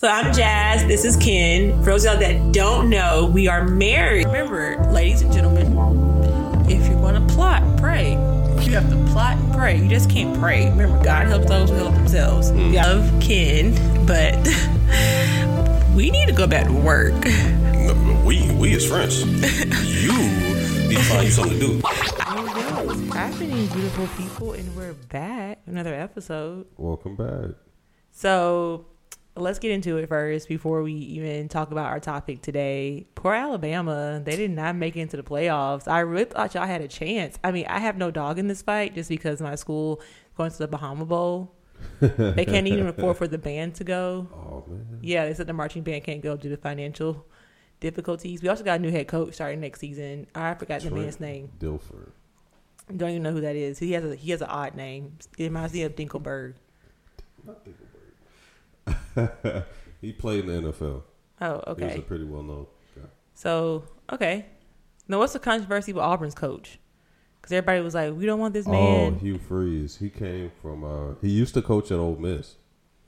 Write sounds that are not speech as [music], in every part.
So I'm Jazz. This is Ken. For those of y'all that don't know, we are married. Remember, ladies and gentlemen, if you're going to plot, pray. You have to plot and pray. You just can't pray. Remember, God helps those who help themselves. Mm. We love Ken, but [laughs] we need to go back to work. No, but we we is friends. [laughs] you need to find you something to do. I know what's happening, beautiful people, and we're back. Another episode. Welcome back. So let's get into it first before we even talk about our topic today. Poor Alabama, they did not make it into the playoffs. I really thought y'all had a chance. I mean, I have no dog in this fight just because my school going to the Bahama Bowl. they can't even [laughs] afford for the band to go. Oh man. Yeah, they said the marching band can't go due to financial difficulties. We also got a new head coach starting next season. I forgot the man's name. Dilford. Don't even know who that is. He has a he has an odd name. It reminds me of Dinkelberg. [laughs] he played in the NFL. Oh, He was okay. a pretty well known guy. So okay. Now, what's the controversy with Auburn's coach? Because everybody was like, "We don't want this man. Oh. Hugh Freeze. He came from. uh He used to coach at Ole Miss.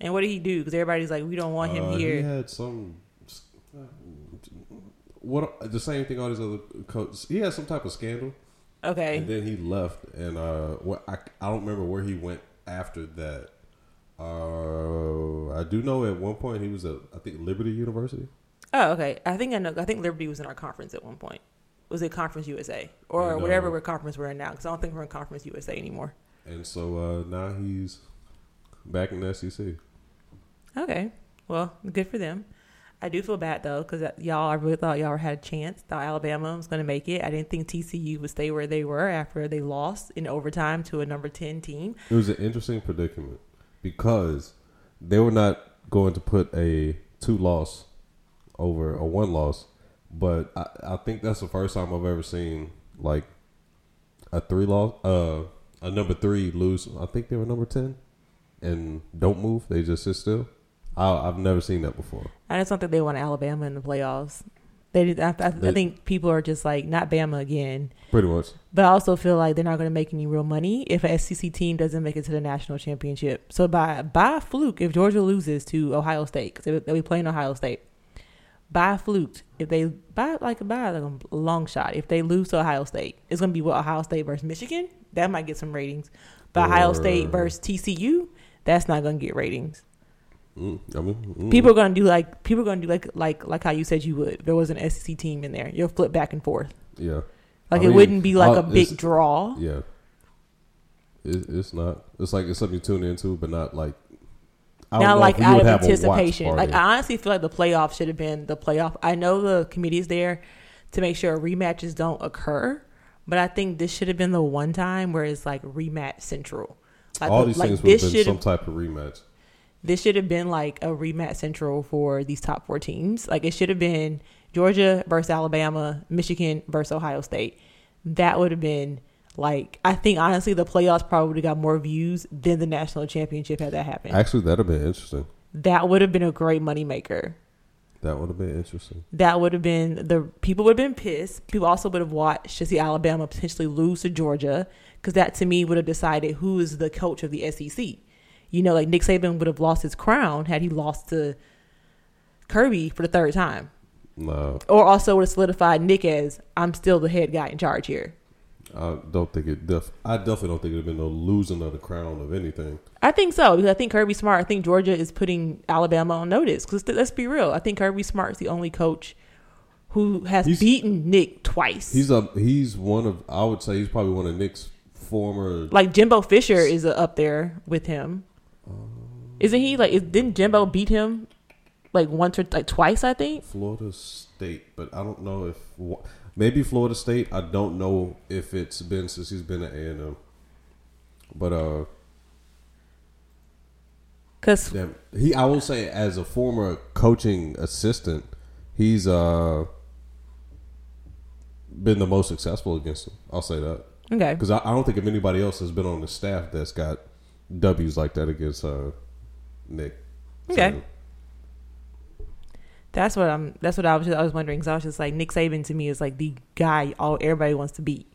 and what did he do? Because everybody's like, "We don't want him Uh, He had some. What the same thing all these other coaches. He had some type of scandal, Okay. and then he left. And uh, what I I don't remember where he went after that. Uh, I do know at one point he was at I think Liberty University. Oh, okay. I think I know. I think Liberty was in our conference at one point. Was it Conference USA or And, uh, whatever we're conference we're in now? Because I don't think we're in Conference USA anymore. And so uh, now he's back in the SEC. Okay. Well, good for them. I do feel bad though because y'all. I really thought y'all had a chance. Thought Alabama was going to make it. I didn't think TCU would stay where they were after they lost in overtime to a number ten team. It was an interesting predicament because they were not going to put a two loss over a one loss, but I, I think that's the first time I've ever seen like a three loss, uh, a number three lose. I think they were number ten and don't move; they just sit still. I, I've never seen that before. I just don't think they want Alabama in the playoffs. They, I, I, I think people are just like not Bama again. Pretty much, But I also feel like they're not going to make any real money if a SEC team doesn't make it to the national championship. So by by fluke, if Georgia loses to Ohio State, because they'll be playing Ohio State, by fluke, if they by like by like a long shot, if they lose to Ohio State, it's going to be what Ohio State versus Michigan. That might get some ratings. But Ohio State versus TCU, that's not going to get ratings. Mm, I mean, mm. People are going to do like people are going to do like like like how you said you would. If there was an SEC team in there, you'll flip back and forth. yeah, Like I it mean, wouldn't be like a big draw. yeah. It, it's not. It's like it's something you tune into, but not like. I don't like out of have a watch anticipation. Like. I honestly feel like the playoff should have been the playoff. I know the committee is there to make sure rematches don't occur, but I think this should have been the one time where it's like rematch central. Like, All these like things would have been some type of rematch. This should have been like a rematch central for these top four teams. Like it should have been Georgia versus Alabama, Michigan versus Ohio State. That would have been like I think honestly the playoffs probably would have got more views than the national championship had that happened. Actually, that'd have been interesting. that would have been a great moneymaker. That would have been interesting. that would have been the people would have been pissed. People also would have watched to see Alabama potentially lose to Georgia because that to me would have decided who is the coach of the SEC. You know, like Nick Saban would have lost his crown had he lost to Kirby for the third time, No, or also would have solidified Nick as I'm still the head guy in charge here. I don't think it. Def- I definitely don't think it'd been no losing of the crown of anything. I think so because I think Kirby Smart. I think Georgia is putting Alabama on notice because let's be real. I think Kirby Smart is the only coach who has He's- beaten Nick twice. He's a. He's one of. I would say he's probably one of Nick's former. Like Jimbo Fisher is uh, up there with him. Isn't he like? Is, didn't Jimbo beat him like once or like twice? I think. Florida State, but I don't know if maybe Florida State. I don't know if it's been since he's been at A and M. But uh, Cause damn, he I will say as a former coaching assistant, he's uh been the most successful against him. I'll say that okay, because I, I don't think if anybody else has been on the staff that's got W's like that against uh Nick. Okay. So, that's what I'm. That's what I was. Just, I was wondering because I was just like Nick Saban to me is like the guy all everybody wants to beat.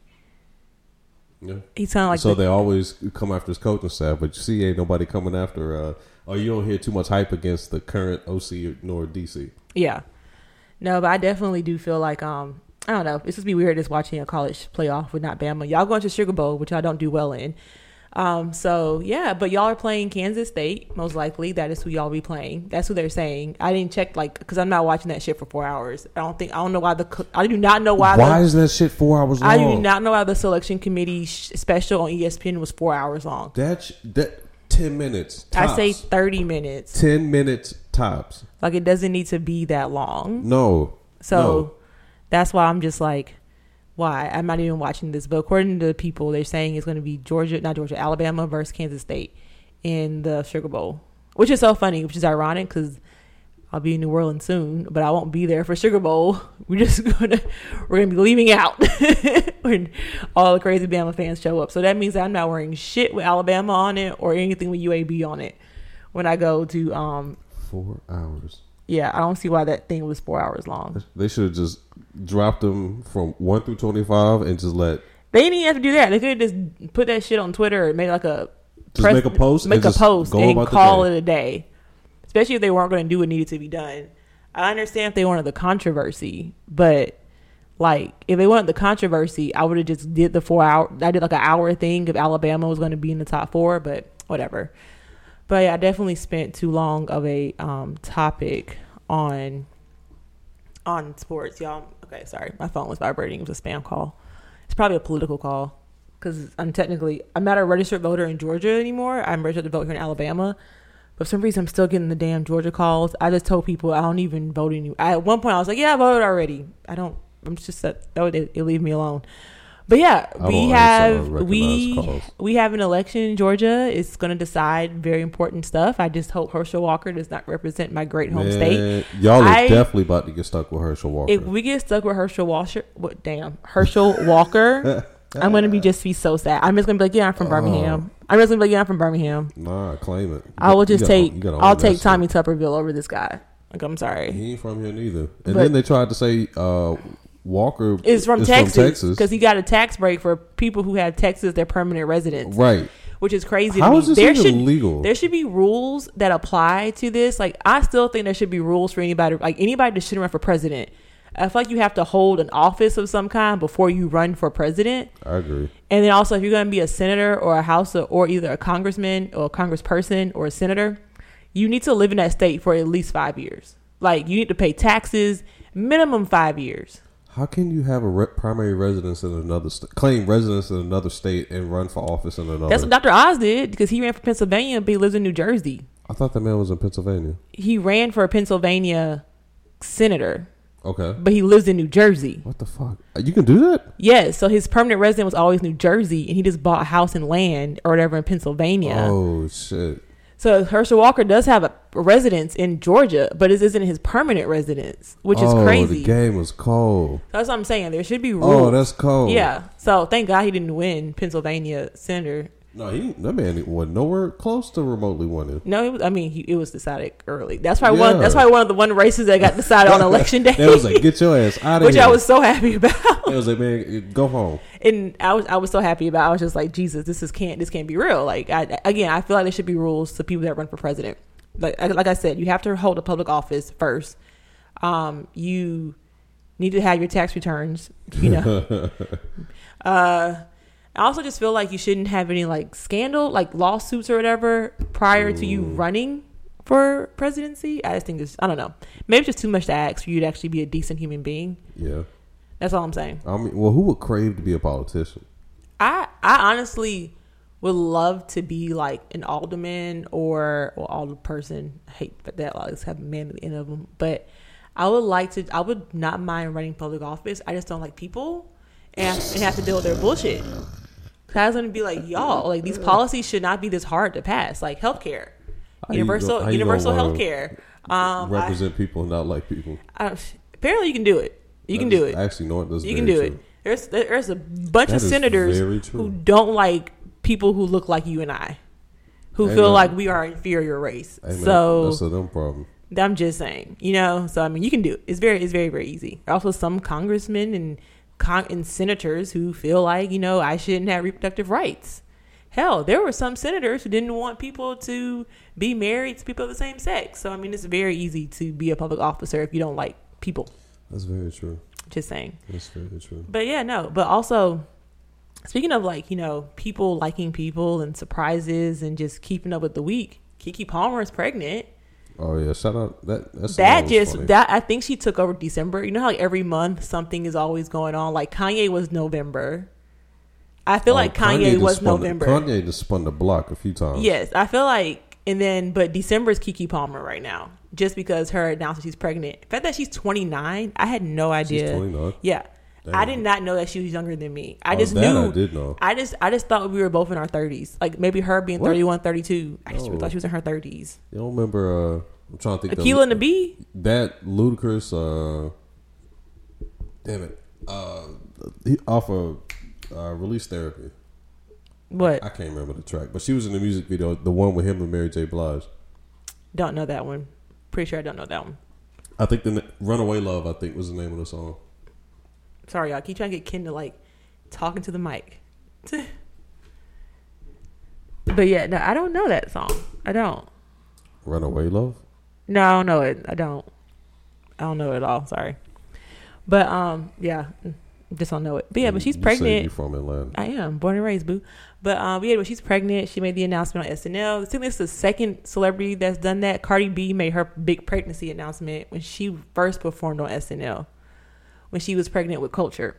yeah. He's kind of like so the, they always come after his coaching staff, but you see, ain't nobody coming after. Uh, or you don't hear too much hype against the current OC nor DC. Yeah. No, but I definitely do feel like um I don't know. It's just be weird just watching a college playoff with not Bama. Y'all going to Sugar Bowl, which I don't do well in. Um, so yeah, but y'all are playing Kansas State most likely. That is who y'all be playing. That's who they're saying. I didn't check like because I'm not watching that shit for four hours. I don't think I don't know why the I do not know why. Why the, is that shit four hours long? I do not know why the selection committee sh- special on ESPN was four hours long. That's sh- that ten minutes. I say thirty minutes. ten minutes tops. Like it doesn't need to be that long. No. So No. that's why I'm just like, why? I'm not even watching this. But according to people, they're saying it's going to be Georgia, not Georgia, Alabama versus Kansas State in the Sugar Bowl, which is so funny, which is ironic because I'll be in New Orleans soon, but I won't be there for Sugar Bowl. [laughs] We're just gonna we're gonna be leaving out [laughs] when all the crazy Bama fans show up. So that means I'm not wearing shit with Alabama on it or anything with UAB on it when I go to um Four hours. Yeah, I don't see why that thing was four hours long. They should have just dropped them from one through twenty five and just let They didn't even have to do that. They could have just put that shit on Twitter and made like a Just make a post and make a post, and call it a day. Especially if they weren't going to do what needed to be done. I understand if they wanted the controversy, but like if they wanted the controversy, I would have just did the four hour. I did like an hour thing if Alabama was going to be in the top four, but whatever. But yeah, I definitely spent too long of a um, topic on on sports, y'all. Okay, sorry, my phone was vibrating. It was a spam call. It's probably a political call because I'm technically I'm not a registered voter in Georgia anymore. I'm registered to vote here in Alabama, but for some reason I'm still getting the damn Georgia calls. I just told people I don't even vote anymore. At one point I was like, yeah, I voted already. I don't. I'm just that that would it, leave me alone. But yeah, I we have we calls. we have an election in Georgia. It's going to decide very important stuff. I just hope Herschel Walker does not represent my great home state. Y'all are I- definitely about to get stuck with Herschel Walker. If we get stuck with Herschel Walker, what damn Herschel Walker, [laughs] I'm gonna be just be so sad. I'm just gonna be like, yeah, I'm from Birmingham. I'm just gonna be like, yeah, I'm from Birmingham. nah, claim it. You I will just gotta- take, you gotta I'll take shit. Tommy Tuberville over this guy. Like, I'm sorry. He ain't from here neither. And But- then they tried to say uh, Walker is from is Texas because he got a tax break for people who have Texas their permanent residence, right. which is crazy. How is this there should legal? there should be rules that apply to this. Like I still think there should be rules for anybody, like anybody that should run for president. I feel like you have to hold an office of some kind before you run for president. I agree. And then also, if you're going to be a senator or a house or, or either a congressman or a congressperson or a senator, you need to live in that state for at least five years. Like you need to pay taxes, minimum five years. How can you have a re- primary residence in another state, claim residence in another state, and run for office in another? That's what Dr. Oz did because he ran for Pennsylvania, but he lives in New Jersey. I thought that man was in Pennsylvania. He ran for a Pennsylvania senator, Okay. but he lives in New Jersey. What the fuck? Uh, you can do that? Yes, so his permanent resident was always New Jersey, and he just bought a house and land or whatever in Pennsylvania. Oh shit. So Herschel Walker does have a residence in Georgia, but it isn't his permanent residence, which is oh, crazy. the game was cold. That's what I'm saying. There should be oh, rules. Oh, that's cold. yeah. So thank God he didn't win Pennsylvania senator. No, he that man wasn't nowhere close to remotely winning. No, it was, I mean he, it was decided early. That's probably one. That's probably one of the one races that got decided on [laughs] election day. They was like, "Get your ass out of which here." Which I was so happy about. They was like, "Man, go home." and I was I was so happy about. I was just like, Jesus, this is can't this can't be real. Like I, again, I feel like there should be rules to people that run for president. Like like I said, you have to hold a public office first. Um, you need to have your tax returns. You know. [laughs] uh, I also just feel like you shouldn't have any like scandal, like lawsuits or whatever, prior to you running for presidency. I just think this. I don't know. Maybe it's just too much to ask for you to actually be a decent human being. Yeah. That's all I'm saying. I mean, well, who would crave to be a politician? I I honestly would love to be like an alderman or or alderperson. I hate that that like have man at the end of them, but I would like to. I would not mind running public office. I just don't like people and, and have to deal with their bullshit. I was gonna be like, y'all, like these policies should not be this hard to pass. Like healthcare, How universal go- universal healthcare. Um, I, Represent people and not like people. I, apparently you can do it. You can That do is it. Actually, no, that's You can do true. it. There's there's a bunch That of senators who don't like people who look like you and I, who Hey, feel like we are inferior race. Man, so that's a them problem. I'm just saying, you know. So I mean, you can do it. It's very it's very very easy. Also, some congressmen and con- and senators who feel like you know I shouldn't have reproductive rights. Hell, there were some senators who didn't want people to be married to people of the same sex. So I mean, it's very easy to be a public officer if you don't like people. That's very true. Just saying. That's very true. But yeah, no. But also, speaking of like you know people liking people and surprises and just keeping up with the week, Keke Palmer is pregnant. Oh yeah, shout out that. That's that just funny. that I think she took over December. You know how like every month something is always going on. Like Kanye was November. I feel Oh, like Kanye, just was November. Kanye just spun the block a few times. Yes, I feel like, and then but December is Keke Palmer right now, just because her announced that she's pregnant. The fact that she's 29, I had no idea. she's idea. 29. Yeah, I did not know that she was younger than me. I Oh, just that knew. I did know. I just I just thought we were both in our 30s. Like maybe her being What? 31, 32. I just No. thought she was in her 30s. You don't remember? Uh, I'm trying to think. Akeelah and the Bee. that Ludacris. Uh, damn it. Uh, off of uh, release therapy. What? I can't remember the track, but she was in the music video, the one with him and Mary J. Blige. Don't know that one. Pretty sure I don't know that one. I think the "Runaway Love" I think was the name of the song. Sorry, y'all. Keep trying to get Ken to like talking to the mic. [laughs] but yeah, no, I don't know that song. I don't. "Runaway Love." No, I don't know it. I don't. I don't know it at all. Sorry. But um, yeah, just don't know it. But yeah, but she's You pregnant. You from Atlanta? I am born and raised, boo. But um, yeah, but she's pregnant. She made the announcement on SNL. I think this is the second celebrity that's done that. Cardi B made her big pregnancy announcement when she first performed on SNL, when she was pregnant with Culture.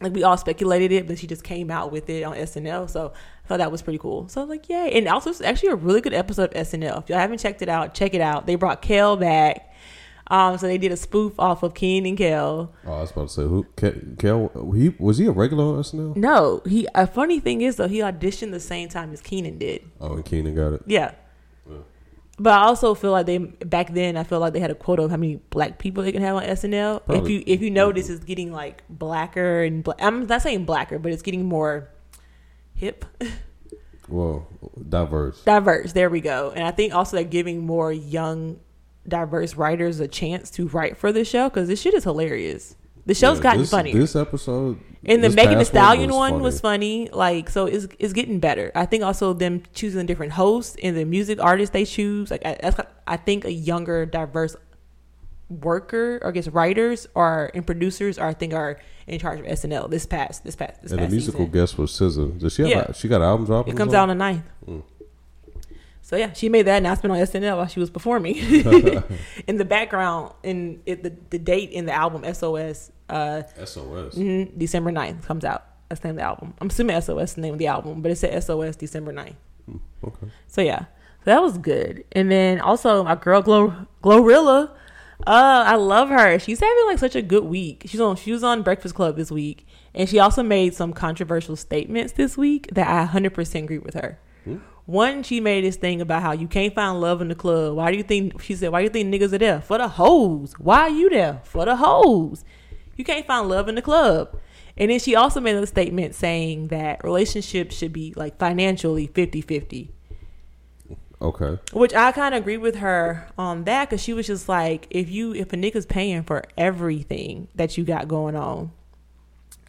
Like we all speculated it, but she just came out with it on SNL. So I thought that was pretty cool. So I was like, yay! And also, it's actually a really good episode of SNL. If y'all haven't checked it out, check it out. They brought Kel back. Um, so they did a spoof off of Keen and Kel. Oh, I was about to say who? Ke- Kel? He was he a regular on SNL? No, he. A funny thing is though, he auditioned the same time as Kenan did. Oh, and Kenan got it. Yeah. But I also feel like they back then. I feel like they had a quota of how many black people they can have on SNL. If you if you notice, mm-hmm. it's getting like blacker and bla- I'm not saying blacker, but it's getting more hip, [laughs] Well, diverse. diverse. There we go. And I think also they're giving more young, diverse writers a chance to write for the show because this shit is hilarious. The show's Yeah, gotten this, funny. This episode And the Megan Thee one Stallion was one funny. was funny. Like, so it's it's getting better. I think also them choosing different hosts and the music artists they choose. Like, I, I think a younger, diverse worker or I guess writers or and producers are I think are in charge of SNL this past this past this past. And the musical season. guest was SZA. Does she have? Yeah. A, she got an album dropping? It comes out on the 9th. Mm. So yeah, she made that announcement on SNL while she was performing. [laughs] [laughs] in the background, in it, the the date in the album SOS, uh, SOS. mhm, December 9th comes out. That's the name of the album. I'm assuming SOS is the name of the album, but it said SOS December 9th. Okay. So yeah, so that was good. And then also my girl Glow Glorilla, uh, I love her. She's having like such a good week. She's on she was on Breakfast Club this week, and she also made some controversial statements this week that I 100% agree with her. Hmm? One, she made this thing about how you can't find love in the club. Why do you think she said? Why do you think niggas are there for the hoes? Why are you there for the hoes? You can't find love in the club. And then she also made a statement saying that relationships should be like financially 50-50 Okay. which I kind of agree with her on that because she was just like, if you if a nigga's paying for everything that you got going on,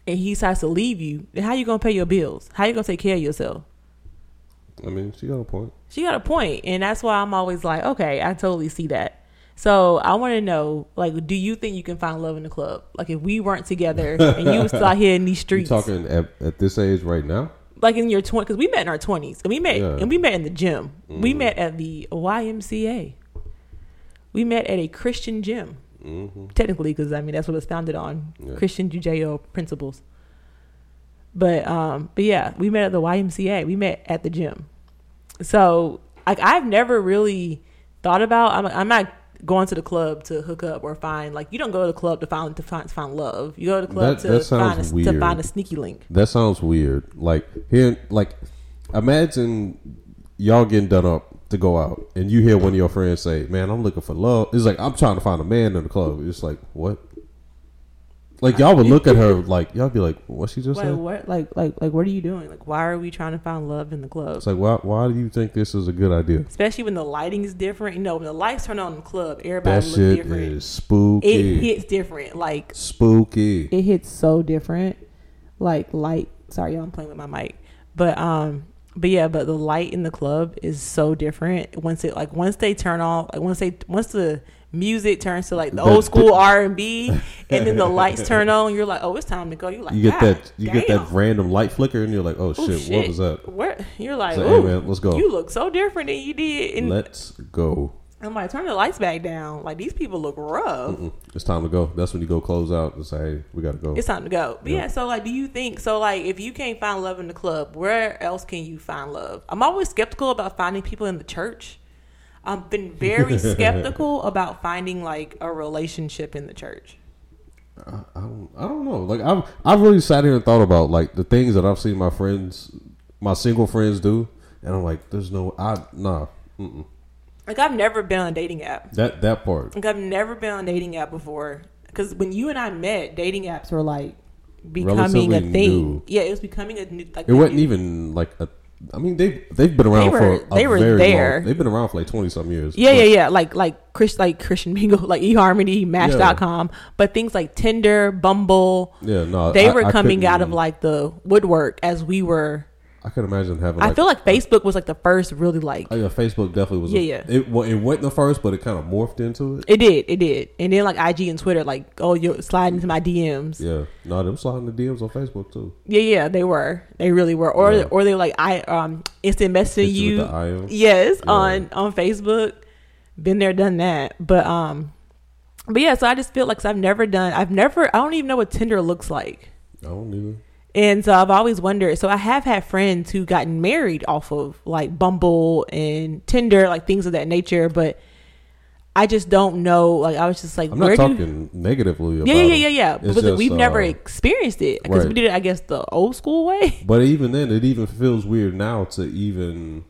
and he decides to leave you, then how you gonna pay your bills? How you gonna take care of yourself? I mean, she got a point. She got a point, and that's why I'm always like, okay, I totally see that. So I want to know, like, do you think you can find love in the club? Like, if we weren't together [laughs] and you was still out here in these You streets, talking at, at this age right now? like in your 20s, because we met in our 20s, and we met Yeah. and we met in the gym. We Mhm. met at the YMCA. We met at a Christian gym. Mm-hmm. technically because i mean that's what it's founded on Yeah. christian judeo principles but um but yeah we met at the ymca we met at the gym so like i've never really thought about i'm, I'm not going to the club to hook up or find like you don't go to the club to find to find, to find love you go to the club That- to that find a, to find a sneaky link That sounds weird. Like here, like imagine y'all getting done up to go out, and you hear one of your friends say, "Man, I'm looking for love." It's like I'm trying to find a man in the club. It's like what? Like y'all would look at her like y'all be like, "What she just like said?" what like like like what are you doing like why are we trying to find love in the club It's like why? Why do you think this is a good idea? especially when the lighting is different you know when the lights turn on in the club everybody That looks shit different is spooky. it hits different like spooky. it hits so different. Like light. Sorry, y'all, I'm playing with my mic. But um, but yeah, but the light in the club is so different once it like once they turn off like once they once the music turns to like the old school [laughs] R and B and then the lights turn on, you're like, Oh, it's time to go. You're like You get that you get that random light flicker, and you're like, "Oh Oh, shit, what was that?" Where you're like, "Ooh, "Hey, man, let's go." You look so different than you did. And Let's go. I'm like, turn the lights back down. Like these people look rough. Mm, It's time to go. That's when you go close out and say, "Hey, we got to go." It's time to go. But Yeah. yeah. so like, do you think so? Like, if you can't find love in the club, where else can you find love? I'm always skeptical about finding people in the church. I've been very skeptical [laughs] about finding like a relationship in the church. I don't, I don't know. Like I've I've really sat here and thought about like the things that I've seen my friends, my single friends do, and I'm like, there's no, I nah, mm-mm. Like, I've never been on a dating app. that that part. Like, I've never been on a dating app before. Because when you and I met, dating apps were like becoming a thing. new. Yeah, it was becoming a new. Like It wasn't even like a. I mean, they they've been around They were- for a they were there. long. They've been around for like twenty some years. Yeah, But- yeah, yeah. Like like Chris like Christian Mingle, [laughs] like eHarmony, Match.com. But things like Tinder, Bumble, Yeah, no, they I- were coming out of like the woodwork as we were I could imagine having. I feel like Facebook was like the first really like Oh, yeah, Facebook definitely was. Yeah, a, yeah. It well, it wasn't the first, but it kind of morphed into it. it did, it did. And then like IG and Twitter, like, oh you're sliding into my DMs. Yeah. No, them sliding the DMs on Facebook too. yeah, yeah, they were. They really were. Or Yeah. or they like I um instant messaging you you. with the Yes, Yeah. on on Facebook. Been there, done that. But um but yeah, so I just feel like 'cause I've never done I've never I don't even know what Tinder looks like. I don't either. And so I've always wondered. So I have had friends who gotten married off of like Bumble and Tinder, like things of that nature. But I just don't know. Like I was just like, I'm not do talking negatively about Yeah, yeah, yeah, yeah, yeah. But just, we've never uh, experienced it because we did it, I guess, the old school way. But even then, it even feels weird now to even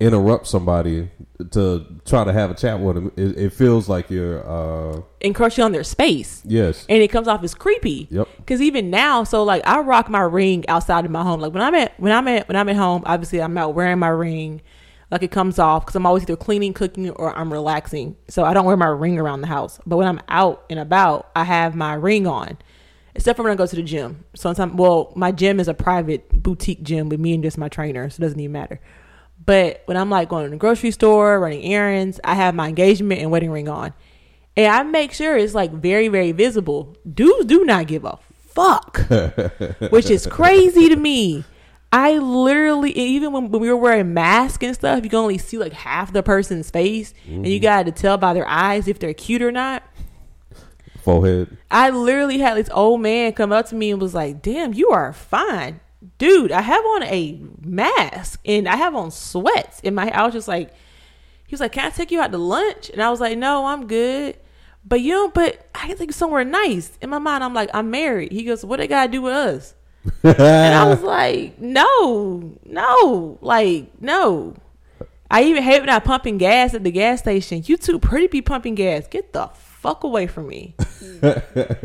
interrupt somebody to try to have a chat with them. It, it feels like you're, uh, Encroaching on their space, yes, and it comes off as creepy. Yep. Because even now, so like I rock my ring outside of my home. Like when I'm at when I'm at when I'm at home, obviously I'm out wearing my ring. Like it comes off because I'm always either cleaning, cooking, or I'm relaxing. So I don't wear my ring around the house. But when I'm out and about, I have my ring on. Except for when I go to the gym. Sometimes, well, my gym is a private boutique gym with me and just my trainer, so it doesn't even matter. But when I'm like going to the grocery store, running errands, I have my engagement and wedding ring on. And I make sure it's like very, very visible. Dudes do not give a fuck, [laughs] which is crazy to me. I literally, even when, when we were wearing masks and stuff, you can only see like half the person's face, and you got to tell by their eyes if they're cute or not. forehead. I literally had this old man come up to me and was like, "Damn, you are fine, dude. I have on a mask and I have on sweats." In my, I was just like, he was like, "Can I take you out to lunch?" And I was like, "No, I'm good." But you know, but I can take you somewhere nice. In my mind, I'm like, I'm married. He goes, "What they gotta do with us?" and I was [laughs] like, "No, no, like no." I even hate when I pumping gas at the gas station. You too pretty be pumping gas. Get the fuck away from me.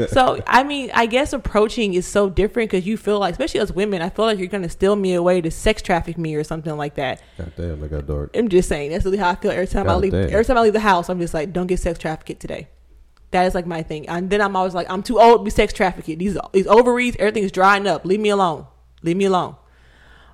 so I mean, I guess approaching is so different because you feel like, especially as women, I feel like you're gonna steal me away to sex traffic me or something like that. God damn, that got dark. I'm just saying that's really how I feel every time I leave. damn. Every time I leave the house, I'm just like, don't get sex trafficked today. That is like my thing. And then I'm always like, I'm too old to be sex trafficked. These these ovaries, everything's drying up. Leave me alone. Leave me alone.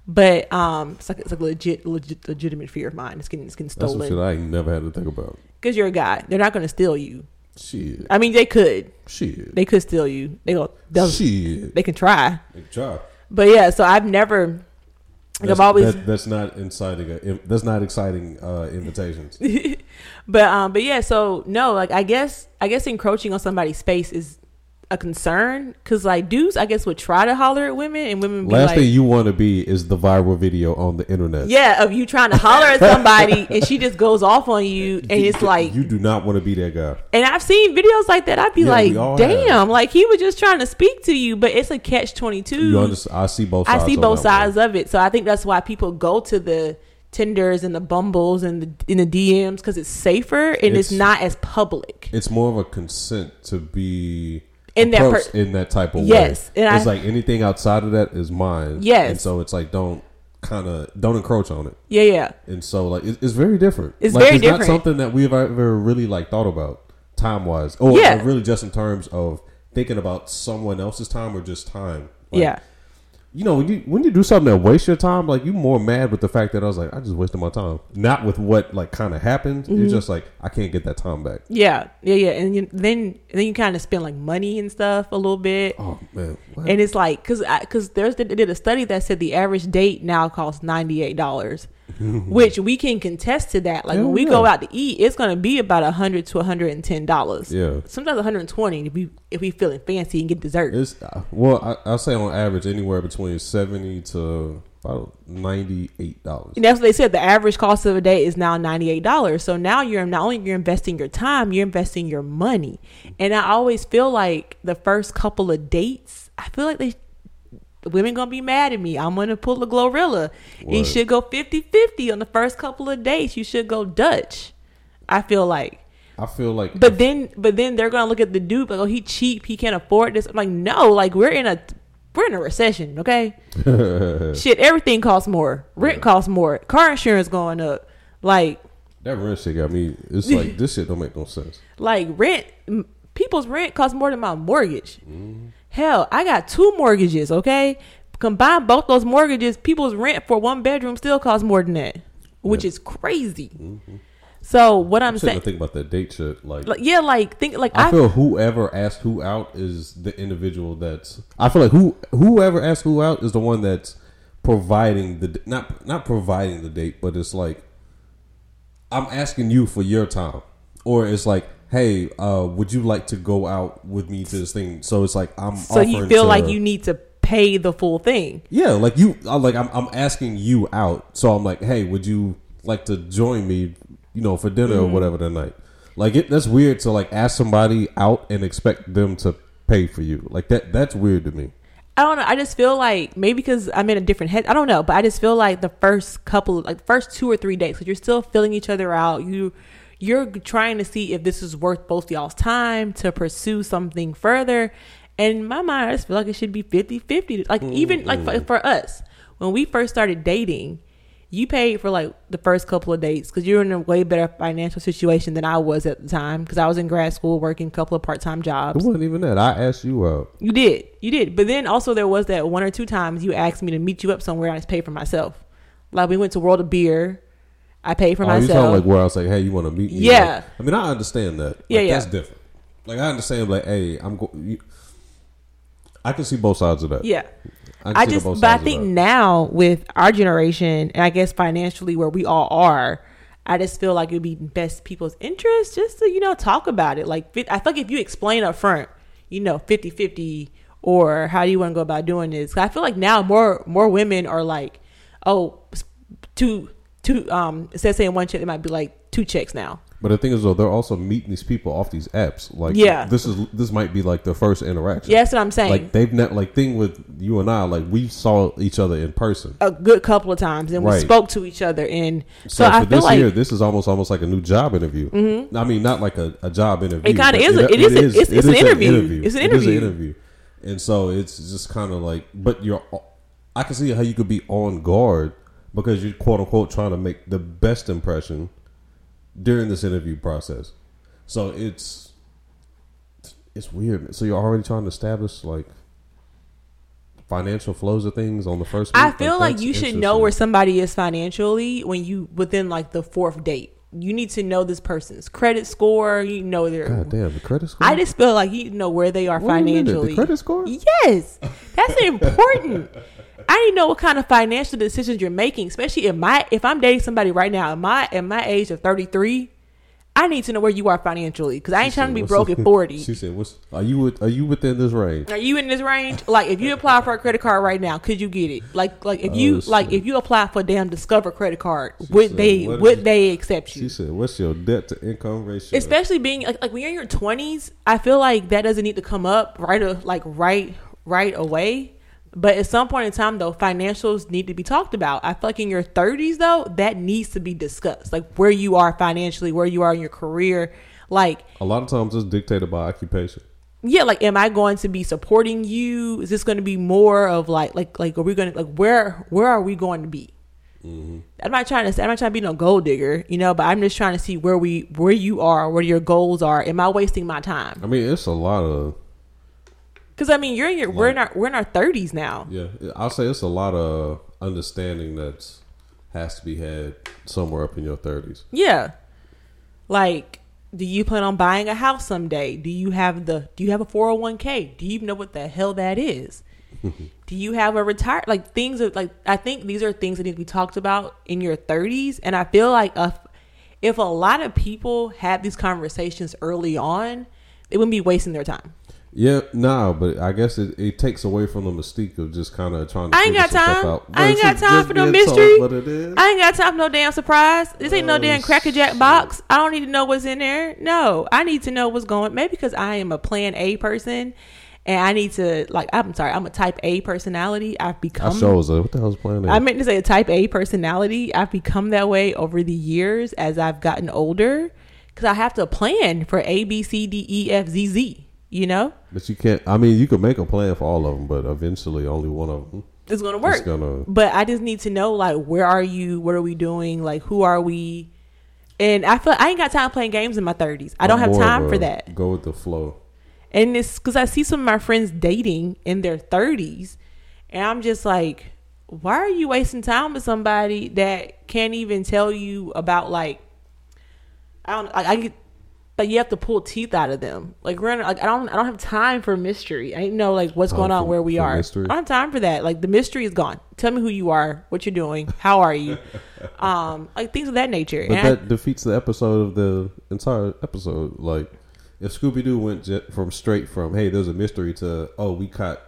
But um, it's like it's like a legit, legit legitimate fear of mine. It's getting it's getting That's some shit I never had to think about. because you're a guy. They're not going to steal you. Shit, I mean, they could. shit, They could steal you. They go. They'll, shit. they can try. They try. But yeah, so I've never. Like That's, I've always. that- that's not inciting. A, that's not exciting uh, invitations. [laughs] but um, but yeah, so no, like I guess I guess encroaching on somebody's space is a concern because like dudes, I guess would try to holler at women and women be Last like. thing you want to be is the viral video on the internet. yeah, of you trying to holler at [laughs] somebody and she just goes off on you and it's like you do not want to be that guy. and I've seen videos like that. I'd be Yeah, like, damn, like he was just trying to speak to you, but it's a catch twenty two. You understand? I see both. I sides see both sides of it. So I think that's why people go to the Tinders and the Bumbles and the in the DMs because it's safer and it's, It's- not as public. It's more of a consent to be In that per- in that type of Yes, way. and it's I- like anything outside of that is mine. Yes. and so it's like don't kind of don't encroach on it. Yeah, yeah. And so like it, it's very different. It's like, very it's different. not something that we've ever really like thought about time wise, or Yeah. really just in terms of thinking about someone else's time or just time. Like, yeah. You know when you when you do something that wastes your time, like you more mad with the fact that I was like, I just wasted my time, not with what like kind of happened. Mm-hmm. It's just like I can't get that time back. Yeah, yeah, yeah. And you, then then you kind of spend like money and stuff a little bit. Oh man, what? And it's like, cause, I, cause there's they did a study that said the average date now costs ninety eight dollars, [laughs] which we can contest to that. Like Hell when we yeah. go out to eat, it's gonna be about a hundred to hundred and ten dollars. yeah. Sometimes one hundred and twenty if we if we feeling fancy and get dessert. It's uh, well, I, I'll say on average anywhere between seventy to about ninety eight dollars. And that's what they said. The average cost of a day is now ninety eight dollars. So now you're not only you're investing your time, you're investing your money. And I always feel like the first couple of dates, I feel like they the women gonna be mad at me. I'm gonna pull a Glorilla. You should go 50-50 on the first couple of dates. You should go Dutch. I feel like. I feel like, But then but then they're gonna look at the dude like, oh, he cheap, he can't afford this. I'm like, no, like we're in a we're in a recession, okay? [laughs] Shit, everything costs more. Rent costs more. Car insurance going up. Like that rent shit got me. It's like [laughs] this shit don't make no sense. like rent people's rent costs more than my mortgage. Mm-hmm. Hell, I got two mortgages, okay? Combine both those mortgages, people's rent for one bedroom still costs more than that, which Yeah. is crazy. Mm-hmm. So what I'm I'm saying saying, think about that date shit. Like, like, yeah, like think like I I, feel whoever asked who out is the individual that's. I feel like who whoever asked who out is the one that's providing the not not providing the date, but it's like I'm asking you for your time, or it's like, hey, uh, would you like to go out with me to this thing? So it's like I'm. so you feel to- like you need to pay the full thing. Yeah, like you, I- like I'm, I'm asking you out. So I'm like, hey, would you like to join me, you know, for dinner Mm-hmm. or whatever tonight? Like it, that's weird to like ask somebody out and expect them to pay for you. Like that, that's weird to me. I don't know. I just feel like maybe because I'm in a different head. I don't know, but I just feel like the first couple, like the first two or three days, because you're still filling each other out. You you're trying to see if this is worth both y'all's time to pursue something further. And in my mind, I just feel like it should be 50-50. Like even like for, mm-hmm. for us, when we first started dating, you paid for like the first couple of dates because you're in a way better financial situation than I was at the time because I was in grad school working a couple of part time jobs. It wasn't even that. I asked you out. You did. You did. But then also there was that one or two times you asked me to meet you up somewhere and I just paid for myself. Like we went to World of Beer. I paid for oh, you myself. sound like where I was like, hey, you want to meet me? Yeah. Like, I mean, I understand that. Like, Yeah, yeah. That's different. Like I understand, like, hey, I'm going. I can see both sides of that. yeah. I, I just but I think now with our generation and I guess financially where we all are, I just feel like it'd be best people's interest just to, you know, talk about it. Like I feel like if you explain up front, you know, 50-50 or how do you want to go about doing this? I feel like now more more women are like, oh, two two um instead of saying one check, it might be like two checks now. But the thing is, though, they're also meeting these people off these apps. Like, Yeah. this is this might be like the first interaction. Yeah, that's what I'm saying. Like they've not like thing with you and I. Like we saw each other in person. a good couple of times and we spoke to each other and so, So, I feel this like year, this is almost almost like a new job interview. Mm-hmm. I mean, not like a, a job interview. It kinda is a- it is a- it's- it's an interview. It's an It is interview. interview. And so it's just kind of like, but you're. I can see how you could be on guard because you're quote unquote trying to make the best impression during this interview process. So it's it's weird. So you're already trying to establish like financial flows of things on the first. I feel like that's you should know where somebody is financially when you within like the fourth date. You need to know this person's credit score. You know their. God damn the credit score. I just feel like you know where they are Wait a minute, financially. The credit score. Yes, that's important. [laughs] I need to know what kind of financial decisions you're making, especially if my if I'm dating somebody right now at my at my age of 33. I need to know where you are financially because I ain't trying to be broke at 40. She said, "What's are you? with- Are you within this range?" Are you in this range? Like, if you apply for a credit card right now, could you get it? Like, like if you Oh, like if you apply for a damn Discover credit card, would said, they would they accept you? She said, "What's your debt to income ratio?" Especially being like, like when you're in your twenties, I feel like that doesn't need to come up right a, like right right away. But at some point in time, though, financials need to be talked about. I feel like in your 30s, though, that needs to be discussed. Like where you are financially, where you are in your career. Like, a lot of times it's dictated by occupation. yeah, like, am I going to be supporting you? Is this going to be more of like, like, like, are we going to like where where are we going to be? Mm-hmm. I'm not trying to. Say I'm not trying to be no gold digger, you know. But I'm just trying to see where we, where you are, where your goals are. Am I wasting my time? I mean, it's a lot of Because I mean, you're in your we're in our we're in our thirties now. Yeah, I'll say it's a lot of understanding that has to be had somewhere up in your thirties. Yeah. Like, do you plan on buying a house someday? Do you have the do you have a 401k? Do you even know what the hell that is? [laughs] do you have a retire like things are like I think these are things that need to be talked about in your 30s and I feel like if, if a lot of people had these conversations early on, they wouldn't be wasting their time. Yeah, no, but I guess it, it takes away from the mystique of just kind of trying to. I ain't got time. out. I ain't got time for no told mystery. I ain't got time for no damn surprise. This ain't no Oh, damn Cracker Jack shit. box. I don't need to know what's in there. No, I need to know what's going. Maybe because I am a Plan A person, and I need to like. I'm sorry, I'm a Type A personality. I've become. was like, what the hell's playing there? I meant to say a Type A personality. I've become that way over the years as I've gotten older, because I have to plan for A, B, C, D, E, F, Z, Z. You know, but you can't. I mean, you could make a plan for all of them, but eventually, only one of them is gonna work. gonna. but I just need to know like where are you? What are we doing? Like who are we? And I feel I ain't got time playing games in my thirties. I don't have time for that. Go with the flow. And it's because I see some of my friends dating in their thirties, and I'm just like, why are you wasting time with somebody that can't even tell you about like, I don't like I get. Like you have to pull teeth out of them. Like we're in, like I don't I don't have time for mystery. I know like what's going on for- where we are. mystery? I don't have time for that. Like the mystery is gone. Tell me who you are, what you're doing, how are you, [laughs] um, like things of that nature. But And I- that defeats the episode of the entire episode. Like, if Scooby Doo went from straight from "Hey, there's a mystery" to "Oh, we caught,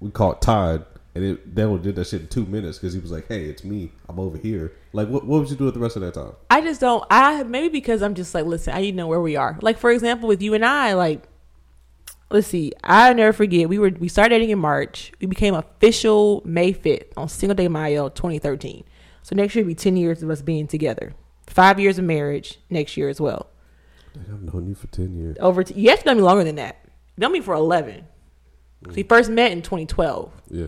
we caught Todd," and it Devil did that shit in two minutes because he was like, "Hey, it's me. I'm over here." Like, what what would you do with the rest of that time? I just don't. I maybe because I'm just like, listen, I need to know where we are. Like for example, with you and I, like, let's see, I never forget. We were we started dating in March. We became official May 5th on Cinco de Mayo 2013. So next year will be 10 years of us being together. Five years of marriage next year as well. I've known you for ten years. Over to you have to know me longer than that. You know me for 11. Mm. We first met in 2012. Yeah,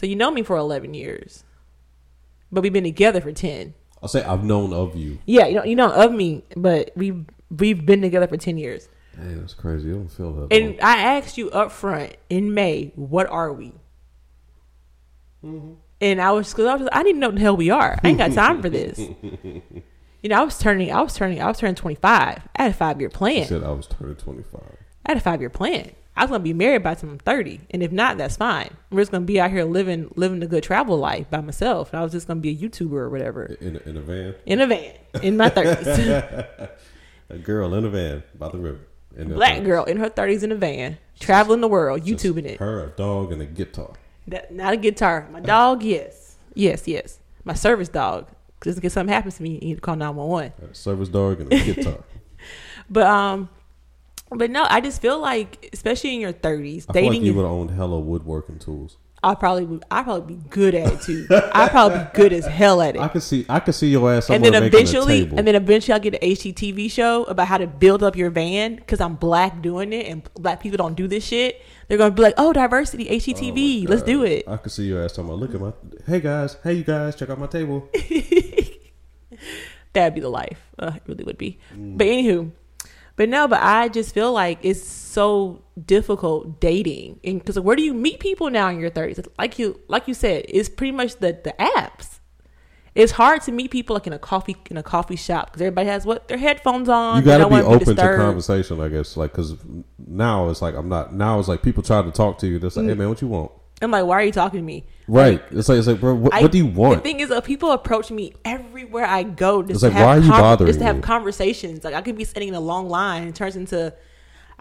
So you know me for 11 years. But we've been together for 10. I'll say I've known of you. Yeah, you know, you know of me, but we've we've been together for 10 years. Dang, that's crazy. I don't feel that. And long. I asked you up front in May, what are we? Mm-hmm. And I was because I was I to know what the hell we are. I ain't got time for this. [laughs] you know, I was turning, I was turning, I was turning twenty five. I had a five year She plan. said I was turning twenty five. I had a five year plan. I was gonna be married by the time I'm thirty, and if not, that's fine. I'm just gonna be out here living living a good travel life by myself. And I was just gonna be a YouTuber or whatever In a, in a van, in a van in my thirties. [laughs] a girl in a van by the river. Black van. girl in her thirties in a van, traveling the world, YouTubing it. Her, a dog, and a guitar. That, not a guitar. My dog, [laughs] yes. Yes, yes. My service dog. Just in case something happens to me, you need to call 911. A service dog and a guitar. [laughs] But, um, but no, I just feel like, especially in your 30s, I feel like dating, you would have owned hella woodworking tools. I'll probably, be- I'll probably be good at it too. I'll probably be good as hell at it. I could see, I could see your ass and then eventually, table. and then eventually, I'll get an HGTV show about how to build up your van because I'm black doing it, and black people don't do this shit. They're gonna be like, "Oh, diversity, Oh HGTV, my let's do it." I could see your ass talking about, look at my, hey guys, hey you guys, check out my table. [laughs] That'd be the life. Uh, it really would be. Mm. But anywho, but no, but I just feel like it's so difficult dating, and because where do you meet people now in your thirties? Like you, like you said, it's pretty much the the apps. It's hard to meet people like in a coffee in a coffee shop because everybody has what their headphones on. You got to be open to conversation, I guess, like because now it's like I'm not. Now it's like people try to talk to you. They're like, hey man, what you want? I'm like, why are you talking to me? Right? It's like it's like, bro, what, I- what do you want? The thing is, uh, people approach me everywhere I go just It's to like, have why are you bothering just to have me? conversations. Like I could be sitting in a long line and it turns into,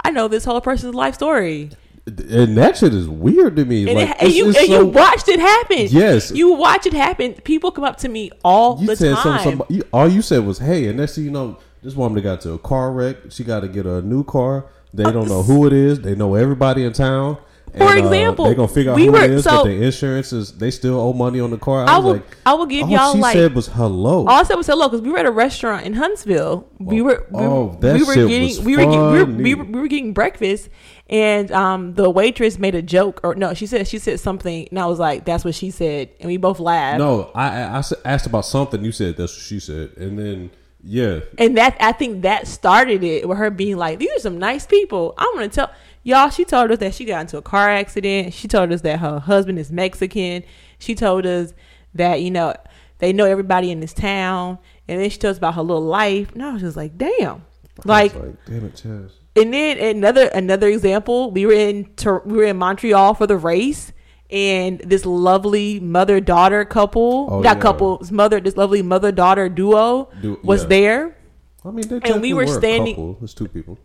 I know this whole person's life story, and that shit is weird to me. and, like, it, and you and so- you watched it happen. Yes. you watch it happen. People come up to me all You the said time. something. somebody- you- all you said was, "Hey," and next thing you know, this woman got to a car wreck. She got to get a new car. They don't know who it is. They know everybody in town. For And, uh, example, they gonna figure out we who were- it is, so- but the insurance is they still owe money on the car. I, I will- like, I will give all y'all, like she like- said was hello. all I said was hello because we were at a restaurant in Huntsville. we Oh, were we, oh, that we were shit getting was we were, getting, we, were, funny. we were we were getting breakfast, and um the waitress made a joke or no, she said she said something, and I was like, that's what she said, and we both laughed. no, I asked about something. You said that's what she said, and then yeah, And that I think that started it with her being like, "These are some nice people." I'm gonna tell Y'all, she told us that she got into a car accident. She told us that her husband is Mexican. She told us that, you know, they know everybody in this town. And then she told us about her little life. And I was just like, damn. Like, like damn it, Chaz. and then another another example, we were in we were in Montreal for the race, and this lovely mother daughter couple, Oh, not yeah. couple, mother, this lovely mother daughter duo Du- was yeah. there. I mean, they we were a standing- couple. There's two people.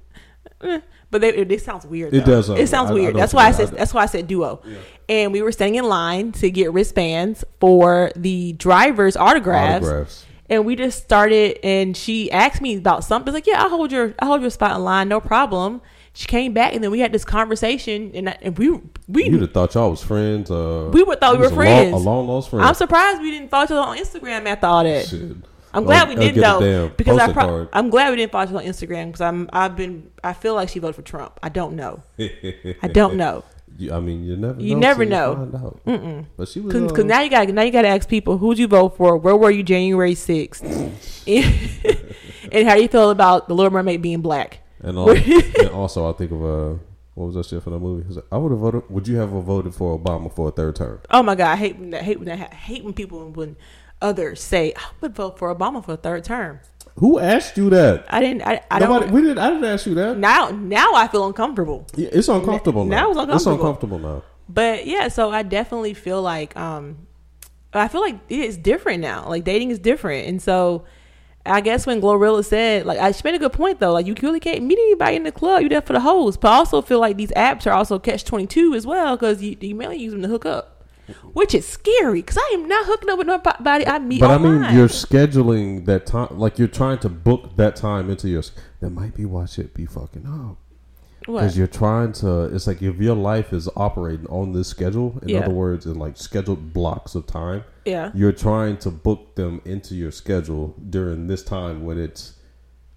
Eh, But they, it, it sounds weird. It does sound- It sounds I- I weird. that's why I said. That's why I said duo. And we were standing in line to get wristbands for the driver's autographs. Autographs. And we just started, and she asked me about something. It's like, yeah, I'll hold your, I'll hold your spot in line, no problem. She came back, and then we had this conversation, and, I, and we, we, You'd have thought y'all was friends. Uh, We would thought we were a long- friends. a long lost friend. I'm surprised we didn't follow each other on Instagram after all that. Shit. I'm glad we did get a though, because I pro- I'm glad we didn't follow other on Instagram because I'm, I've been, I feel like she voted for Trump. I don't know. I don't [laughs] know. You- I mean, you never. You know never know. Mm-mm. But she was. Because uh, now you got now you got to ask people who'd you vote for? Where were you January sixth? [laughs] and how you feel about the Little Mermaid being black? and, [laughs] and also, I think of uh, what was that shit for the movie? Like, I would have voted. Would you have voted for Obama for a third term? Oh my god, I hate when that, hate when that, hate when people when others say I would vote for Obama for a third term. Who asked you that? I didn't. I, I Nobody. don't. We didn't. I didn't ask you that. Now now I feel uncomfortable. Yeah, it's uncomfortable now. now it's uncomfortable. It's uncomfortable now. But yeah, so I definitely feel like um I feel like it is different now. Like dating is different. And so I guess when Glorilla said, like, I she made a good point though. Like, you really can't meet anybody in the club. You're there for the hoes. But I also feel like these apps are also catch twenty two as well because you, you mainly use them to hook up, which is scary because I am not hooking up with nobody I meet. But I mean, you're scheduling that time. Like you're trying to book that time into your. That might be why shit be fucking up. Because you're trying to. It's like if your life is operating on this schedule. In Yeah. other words, in like scheduled blocks of time. yeah, You're trying to book them into your schedule during this time when it's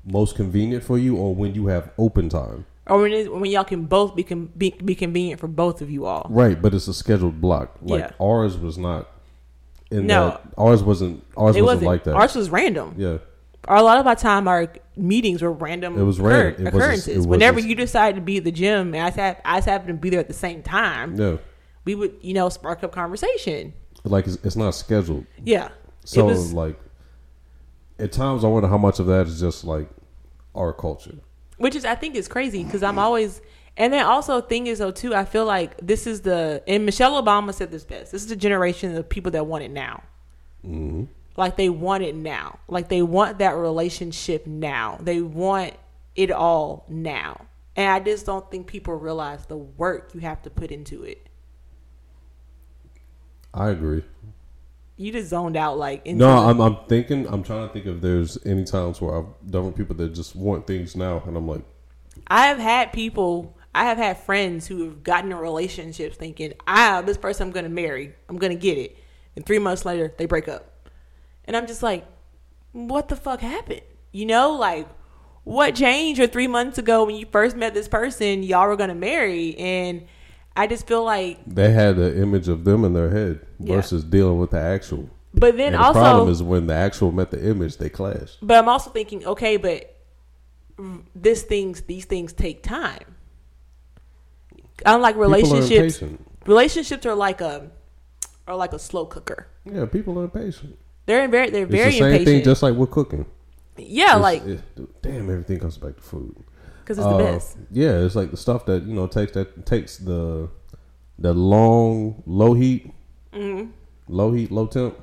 most convenient for you, or when you have open time. Or when it, when y'all can both be, con- be be convenient for both of you all. Right, but it's a scheduled block. Like Yeah. ours was not. In No. that, ours wasn't. Ours It wasn't, wasn't like that. Ours was random. yeah, a lot of my time our meetings were random It was occur- random. It wasn't- occurrences. it wasn't- Whenever you decide to be at the gym and I just, hap- I just happen to be there at the same time, yeah. we would, you know, spark up conversation. Like it's, it's not scheduled. Yeah. So it was, like, at times I wonder how much of that is just like our culture. Which is, I think is crazy because I'm always, and then also thing is though too, I feel like this is the, and Michelle Obama said this best. This is the generation of people that want it now. hmm Like they want it now. Like they want that relationship now. They want it all now. And I just don't think people realize the work you have to put into it. I agree. You just zoned out like No, the- I'm I'm thinking. I'm trying to think if there's any times where I've done with people that just want things now, and I'm like, I have had people I have had friends who have gotten in relationships thinking, ah, this person I'm gonna marry, I'm gonna get it. And three months later they break up. And I'm just like, what the fuck happened? You know, like what changed or three months ago when you first met this person, y'all were gonna marry and I just feel like they had the image of them in their head Yeah. versus dealing with the actual. but then And the also problem is when the actual met the image, they clash. But I'm also thinking, okay, but this things these things take time. Unlike People are relationships, relationships are like a are like a slow cooker. Yeah, people are impatient. They're in very they're It's very the same impatient. thing, just like with cooking. yeah, It's- like it- damn, everything comes back to food. Because it's the Uh, best. Yeah, it's like the stuff that you know takes that takes the the long low heat, hmm low heat, low temp,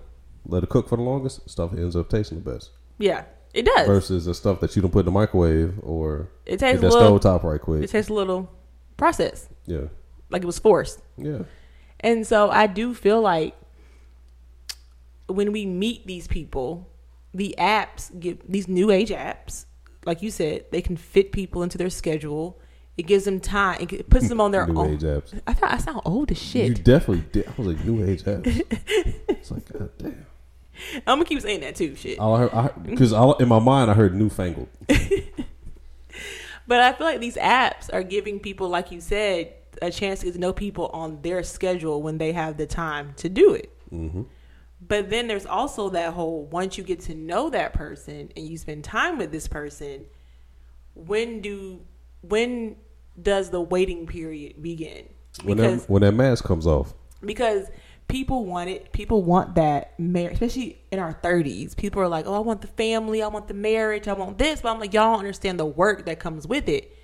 let it cook for the longest. Stuff ends up tasting the best Yeah, it does. versus the stuff that you don't put in the microwave or it a that little. stove top right quick. It takes a little process, Yeah, like it was forced. yeah. And so I do feel like when we meet these people, the apps give these new age apps, like you said, they can fit people into their schedule. It gives them time. It puts them on their New own. age apps. I thought I sound old as shit. You definitely did. I was like new age apps. it's like god damn. [laughs] I'm gonna keep saying that too, shit. All I heard, because in my mind I heard newfangled. [laughs] But I feel like these apps are giving people, like you said, a chance to get to know people on their schedule when they have the time to do it. hmm But then there's also that whole once you get to know that person and you spend time with this person, when do when does the waiting period begin? When that, when that mask comes off, because people want it. People want that marriage, especially in our thirties. People are like, "Oh, I want the family. I want the marriage. I want this." But I'm like, y'all don't understand the work that comes with it.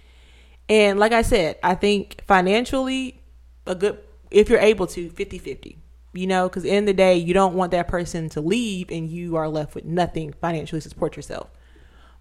And like I said, I think financially, a good if you're able to 50-50. You know, because in the, day, you don't want that person to leave and you are left with nothing financially to support yourself.